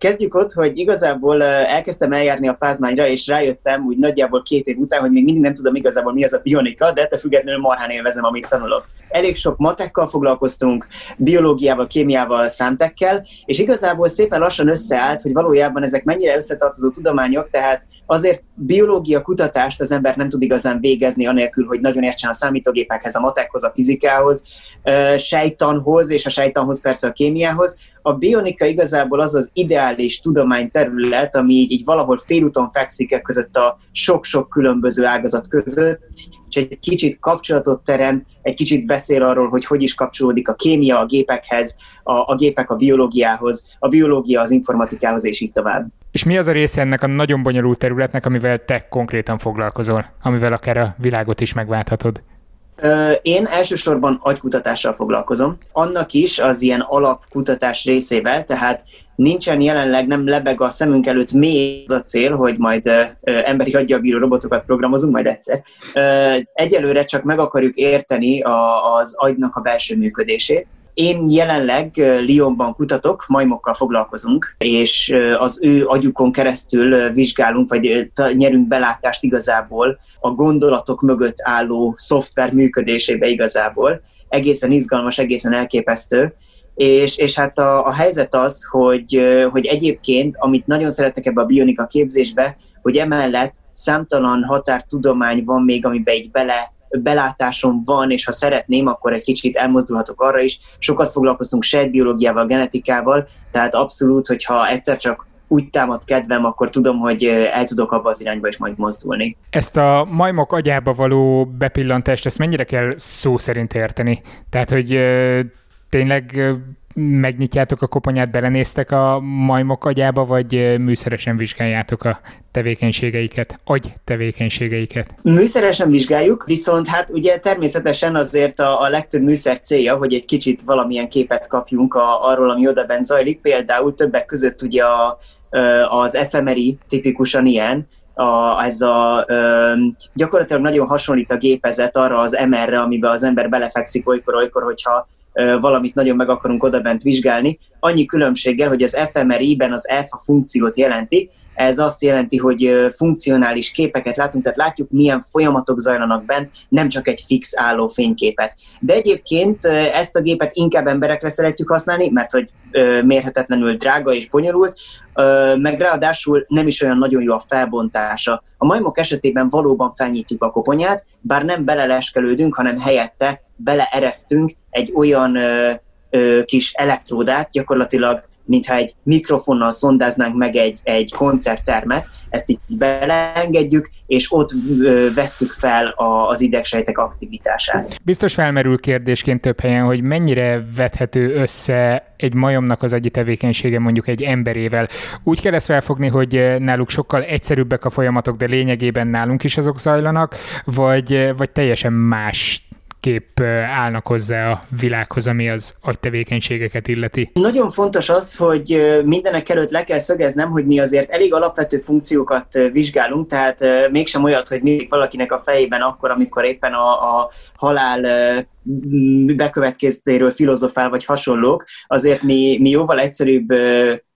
kezdjük ott, hogy igazából elkezdtem eljárni a pázmányra, és rájöttem úgy nagyjából két év után, hogy még mindig nem tudom igazából mi az a bionika, de ettől függetlenül marhán élvezem, amit tanulok. elég sok matekkal foglalkoztunk, biológiával, kémiával, számtekkel, és igazából szépen lassan összeállt, hogy valójában ezek mennyire összetartozó tudományok, tehát azért biológia kutatást az ember nem tud igazán végezni, anélkül, hogy nagyon értsen a számítógépekhez, a matekhoz, a fizikához, sejtanhoz, és a sejtanhoz persze a kémiához. A bionika igazából az az ideális tudományterület, ami így, így valahol félúton fekszik e között a sok-sok különböző ágazat között, és egy kicsit kapcsolatot teremt, egy kicsit beszél arról, hogy hogy is kapcsolódik a kémia a gépekhez, a, a gépek a biológiához, a biológia az informatikához, és így tovább. És mi az a része ennek a nagyon bonyolult területnek, amivel te konkrétan foglalkozol, amivel akár a világot is megválthatod? Én elsősorban agykutatással foglalkozom. Annak is az ilyen alapkutatás részével, tehát nincsen jelenleg, nem lebeg a szemünk előtt még az a cél, hogy majd ö, emberi aggyal robotokat programozunk majd egyszer. Ö, egyelőre csak meg akarjuk érteni a, az agynak a belső működését, én jelenleg Lyonban kutatok, majmokkal foglalkozunk, és az ő agyukon keresztül vizsgálunk, vagy nyerünk belátást igazából a gondolatok mögött álló szoftver működésébe igazából. Egészen izgalmas, egészen elképesztő. És, és hát a, a helyzet az, hogy, hogy egyébként, amit nagyon szeretek ebbe a bionika képzésbe, hogy emellett számtalan határtudomány van még, amiben így bele belátásom van, és ha szeretném, akkor egy kicsit elmozdulhatok arra is. Sokat foglalkoztunk sejtbiológiával, genetikával, tehát abszolút, hogyha egyszer csak úgy támad kedvem, akkor tudom, hogy el tudok abba az irányba is majd mozdulni. Ezt a majmok agyába való bepillantást, ezt mennyire kell szó szerint érteni? Tehát, hogy tényleg megnyitjátok a koponyát, belenéztek a majmok agyába, vagy műszeresen vizsgáljátok a tevékenységeiket, agy tevékenységeiket? Műszeresen vizsgáljuk, viszont hát ugye természetesen azért a, a legtöbb műszer célja, hogy egy kicsit valamilyen képet kapjunk a, arról, ami odaben zajlik. Például többek között ugye a, az fMRI tipikusan ilyen, a, ez a ö, gyakorlatilag nagyon hasonlít a gépezet arra az MR-re, amiben az ember belefekszik olykor-olykor, hogyha valamit nagyon meg akarunk odabent vizsgálni. Annyi különbséggel, hogy az fMRI-ben az F a funkciót jelenti, ez azt jelenti, hogy funkcionális képeket látunk, tehát látjuk, milyen folyamatok zajlanak bent, nem csak egy fix álló fényképet. De egyébként ezt a gépet inkább emberekre szeretjük használni, mert hogy mérhetetlenül drága és bonyolult, meg ráadásul nem is olyan nagyon jó a felbontása. A majmok esetében valóban felnyitjuk a koponyát, bár nem beleleskelődünk, hanem helyette beleeresztünk egy olyan ö, ö, kis elektródát, gyakorlatilag mintha egy mikrofonnal szondáznánk meg egy, egy koncerttermet, ezt így beleengedjük, és ott ö, vesszük fel a, az idegsejtek aktivitását. Biztos felmerül kérdésként több helyen, hogy mennyire vethető össze egy majomnak az agyi tevékenysége mondjuk egy emberével. Úgy kell ezt felfogni, hogy náluk sokkal egyszerűbbek a folyamatok, de lényegében nálunk is azok zajlanak, vagy, vagy teljesen más kép állnak hozzá a világhoz, ami az agytevékenységeket illeti? Nagyon fontos az, hogy mindenek előtt le kell szögeznem, hogy mi azért elég alapvető funkciókat vizsgálunk, tehát mégsem olyat, hogy mindig valakinek a fejében akkor, amikor éppen a, a halál bekövetkeztéről filozofál vagy hasonlók, azért mi, mi jóval egyszerűbb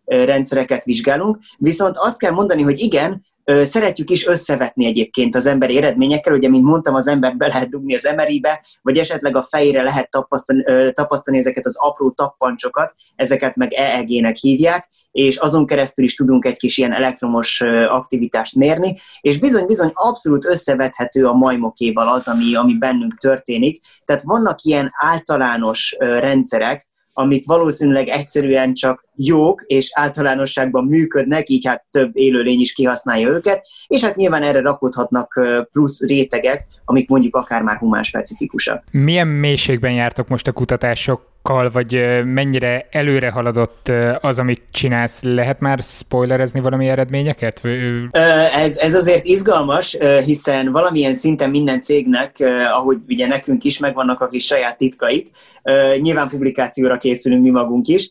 rendszereket vizsgálunk, viszont azt kell mondani, hogy igen, Szeretjük is összevetni egyébként az emberi eredményekkel, ugye, mint mondtam, az ember be lehet dugni az MRI-be, vagy esetleg a fejére lehet tapasztani, tapasztani ezeket az apró tappancsokat, ezeket meg EEG-nek hívják, és azon keresztül is tudunk egy kis ilyen elektromos aktivitást mérni, és bizony-bizony abszolút összevethető a majmokéval az, ami, ami bennünk történik. Tehát vannak ilyen általános rendszerek, amik valószínűleg egyszerűen csak jók és általánosságban működnek, így hát több élőlény is kihasználja őket, és hát nyilván erre rakódhatnak plusz rétegek, amik mondjuk akár már humán specifikusak. Milyen mélységben jártok most a kutatásokkal, vagy mennyire előre haladott az, amit csinálsz? Lehet már spoilerezni valami eredményeket? Ez, ez azért izgalmas, hiszen valamilyen szinten minden cégnek, ahogy ugye nekünk is megvannak a kis saját titkaik, nyilván publikációra készülünk mi magunk is,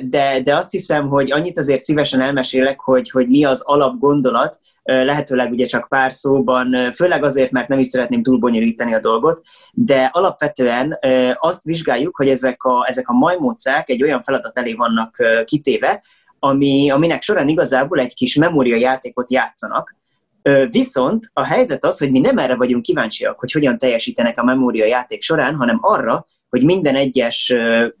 de, de azt hiszem, hogy annyit azért szívesen elmesélek, hogy, hogy mi az alapgondolat, lehetőleg ugye csak pár szóban, főleg azért, mert nem is szeretném túlbonyolítani a dolgot, de alapvetően azt vizsgáljuk, hogy ezek a, ezek a majmócák egy olyan feladat elé vannak kitéve, ami, aminek során igazából egy kis memória játékot játszanak, Viszont a helyzet az, hogy mi nem erre vagyunk kíváncsiak, hogy hogyan teljesítenek a memória játék során, hanem arra, hogy minden egyes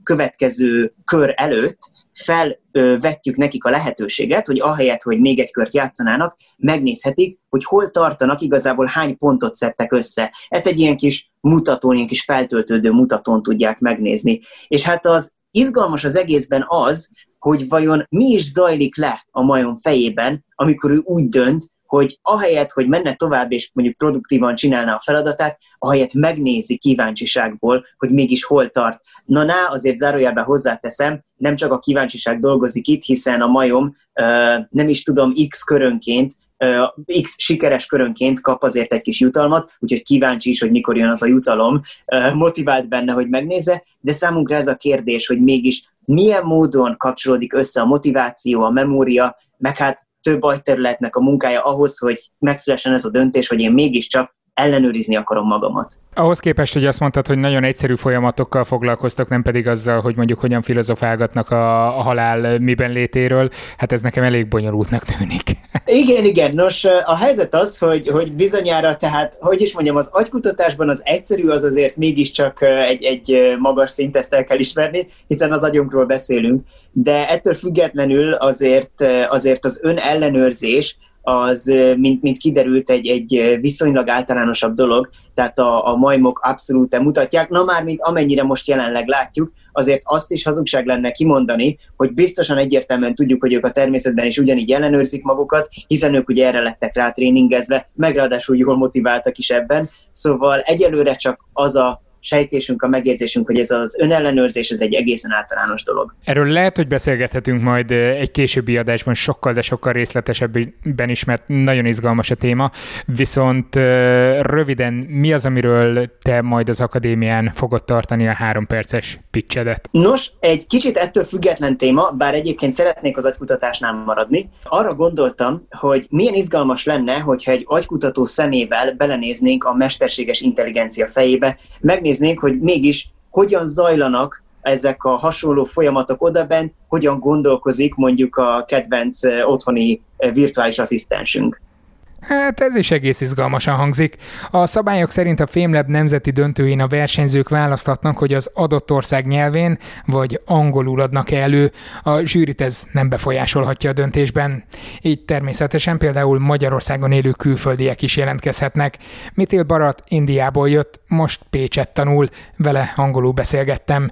következő kör előtt felvetjük nekik a lehetőséget, hogy ahelyett, hogy még egy kört játszanának, megnézhetik, hogy hol tartanak, igazából hány pontot szedtek össze. Ezt egy ilyen kis mutatón, ilyen kis feltöltődő mutatón tudják megnézni. És hát az izgalmas az egészben az, hogy vajon mi is zajlik le a majom fejében, amikor ő úgy dönt, hogy ahelyett, hogy menne tovább és mondjuk produktívan csinálná a feladatát, ahelyett megnézi kíváncsiságból, hogy mégis hol tart. Na, ná, azért zárójelben hozzáteszem, nem csak a kíváncsiság dolgozik itt, hiszen a majom nem is tudom x körönként X sikeres körönként kap azért egy kis jutalmat, úgyhogy kíváncsi is, hogy mikor jön az a jutalom, motivált benne, hogy megnézze, de számunkra ez a kérdés, hogy mégis milyen módon kapcsolódik össze a motiváció, a memória, meg hát több agyterületnek a munkája ahhoz, hogy megszülessen ez a döntés, hogy én mégiscsak ellenőrizni akarom magamat. Ahhoz képest, hogy azt mondtad, hogy nagyon egyszerű folyamatokkal foglalkoztok, nem pedig azzal, hogy mondjuk hogyan filozofálgatnak a, a halál miben létéről, hát ez nekem elég bonyolultnak tűnik. Igen, igen. Nos, a helyzet az, hogy, hogy bizonyára, tehát, hogy is mondjam, az agykutatásban az egyszerű az azért mégiscsak egy, egy magas szint, ezt el kell ismerni, hiszen az agyunkról beszélünk, de ettől függetlenül azért, azért az ön ellenőrzés, az, mint, mint kiderült, egy, egy viszonylag általánosabb dolog, tehát a, a majmok abszolút mutatják, na már, mint amennyire most jelenleg látjuk, azért azt is hazugság lenne kimondani, hogy biztosan egyértelműen tudjuk, hogy ők a természetben is ugyanígy ellenőrzik magukat, hiszen ők ugye erre lettek rá tréningezve, meg ráadásul jól motiváltak is ebben, szóval egyelőre csak az a sejtésünk, a megérzésünk, hogy ez az önellenőrzés, ez egy egészen általános dolog. Erről lehet, hogy beszélgethetünk majd egy későbbi adásban sokkal, de sokkal részletesebben is, mert nagyon izgalmas a téma. Viszont röviden, mi az, amiről te majd az akadémián fogod tartani a három perces pitchedet? Nos, egy kicsit ettől független téma, bár egyébként szeretnék az agykutatásnál maradni. Arra gondoltam, hogy milyen izgalmas lenne, hogyha egy agykutató szemével belenéznénk a mesterséges intelligencia fejébe, megnéznénk megnéznénk, hogy mégis hogyan zajlanak ezek a hasonló folyamatok odabent, hogyan gondolkozik mondjuk a kedvenc otthoni virtuális asszisztensünk. Hát ez is egész izgalmasan hangzik. A szabályok szerint a Fémleb nemzeti döntőjén a versenyzők választhatnak, hogy az adott ország nyelvén vagy angolul adnak elő. A zsűrit ez nem befolyásolhatja a döntésben. Így természetesen például Magyarországon élő külföldiek is jelentkezhetnek. Mitil Barat Indiából jött, most Pécset tanul, vele angolul beszélgettem.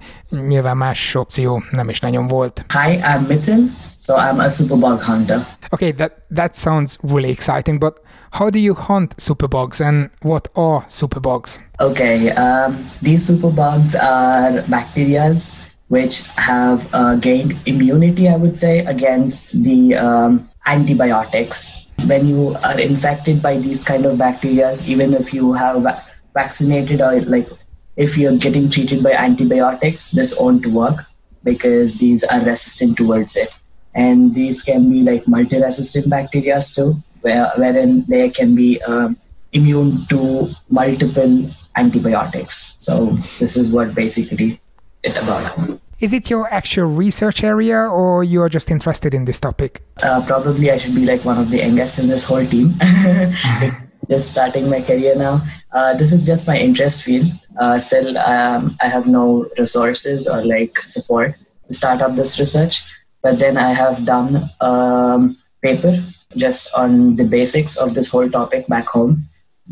Nyilván más opció nem is nagyon volt. Hi, I'm Mitil. So I'm a superbug hunter. Okay, that that sounds really exciting, but how do you hunt superbugs and what are superbugs? Okay, um, these superbugs are bacterias which have uh, gained immunity, I would say, against the um, antibiotics. When you are infected by these kind of bacteria, even if you have vaccinated or like if you're getting treated by antibiotics, this won't work because these are resistant towards it and these can be like multi-resistant bacteria too, where, wherein they can be um, immune to multiple antibiotics. So this is what basically it about. Is it your actual research area, or you're just interested in this topic? Uh, probably I should be like one of the youngest in this whole team. just starting my career now. Uh, this is just my interest field. Uh, still, um, I have no resources or like support to start up this research. But then I have done a um, paper just on the basics of this whole topic back home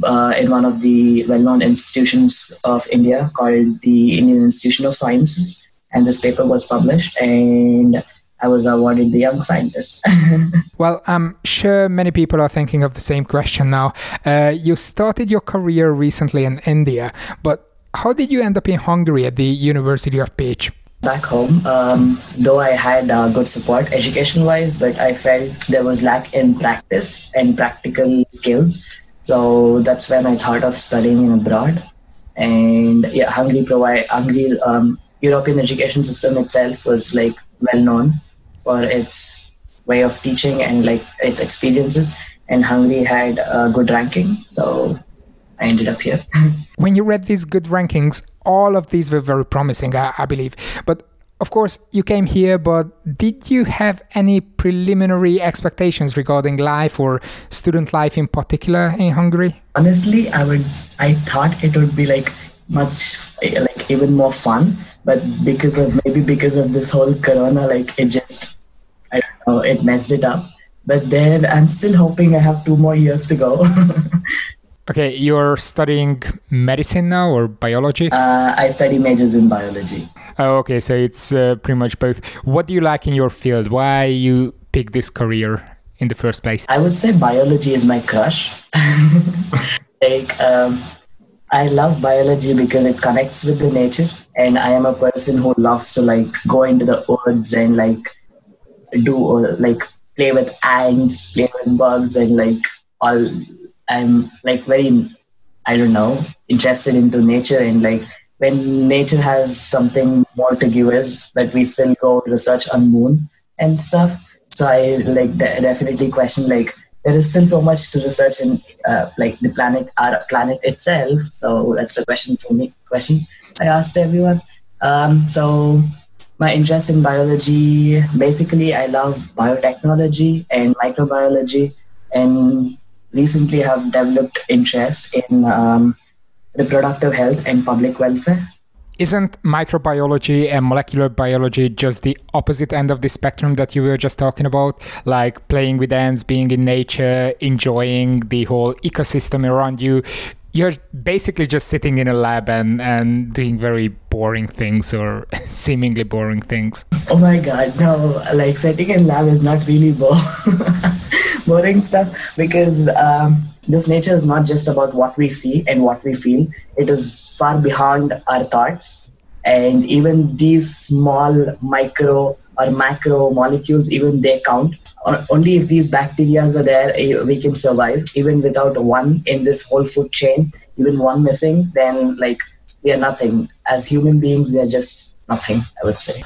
uh, in one of the well-known institutions of India called the Indian Institution of Sciences. And this paper was published and I was awarded the Young Scientist. well, I'm sure many people are thinking of the same question now. Uh, you started your career recently in India, but how did you end up in Hungary at the University of Pécs? Back home. Um, though i had uh, good support education wise but i felt there was lack in practice and practical skills. So that's when i thought of studying in abroad. And yeah hungary provide hungary um, european education system itself was like well known for its way of teaching and like its experiences. And hungary had a good ranking so I ended up here. when you read these good rankings, all of these were very promising, I, I believe. But Of course, you came here, but did you have any preliminary expectations regarding life or student life in particular in Hungary? Honestly, I would. I thought it would be like much like even more fun, but because of maybe because of this whole Corona, like it just I don't know, it messed it up. But then I'm still hoping I have two more years to go. Okay, you're studying medicine now or biology? Uh, I study majors in biology. Oh, okay, so it's uh, pretty much both. What do you like in your field? Why you pick this career in the first place? I would say biology is my crush. like, um, I love biology because it connects with the nature, and I am a person who loves to like go into the woods and like do like play with ants, play with bugs, and like all I'm like very, I don't know, interested into nature and like when nature has something more to give us, but we still go research on moon and stuff. So I like de- definitely question like there is still so much to research in uh, like the planet, our planet itself. So that's a question for me. Question I asked everyone. Um, so my interest in biology, basically, I love biotechnology and microbiology, and recently have developed interest in um, reproductive health and public welfare. Isn't microbiology and molecular biology just the opposite end of the spectrum that you were just talking about? Like playing with ants, being in nature, enjoying the whole ecosystem around you. You're basically just sitting in a lab and, and doing very boring things or seemingly boring things. Oh my god, no. Like sitting in lab is not really boring. boring stuff because um, this nature is not just about what we see and what we feel. It is far beyond our thoughts. And even these small micro or macro molecules, even they count. Only if these bacteria are there, eh, we can survive. Even without one in this whole food chain, even one missing, then like we are nothing. As human beings, we are just.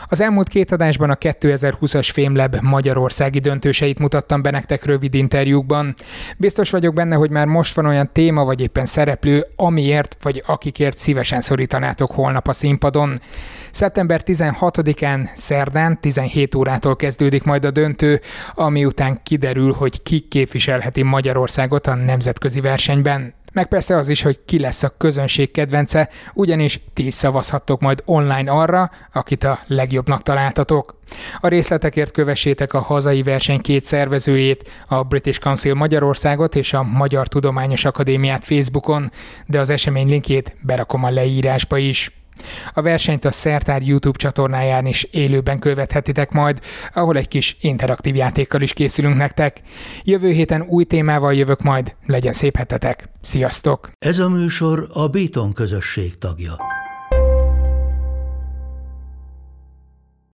Az elmúlt két adásban a 2020-as Fémleb magyarországi döntőseit mutattam be nektek rövid interjúkban. Biztos vagyok benne, hogy már most van olyan téma vagy éppen szereplő, amiért vagy akikért szívesen szorítanátok holnap a színpadon. Szeptember 16-án, szerdán 17 órától kezdődik majd a döntő, ami után kiderül, hogy ki képviselheti Magyarországot a nemzetközi versenyben meg persze az is, hogy ki lesz a közönség kedvence, ugyanis ti szavazhattok majd online arra, akit a legjobbnak találtatok. A részletekért kövessétek a hazai verseny két szervezőjét, a British Council Magyarországot és a Magyar Tudományos Akadémiát Facebookon, de az esemény linkjét berakom a leírásba is. A versenyt a Szertár YouTube csatornáján is élőben követhetitek majd, ahol egy kis interaktív játékkal is készülünk nektek. Jövő héten új témával jövök majd, legyen szép hetetek. Sziasztok! Ez a műsor a Béton közösség tagja.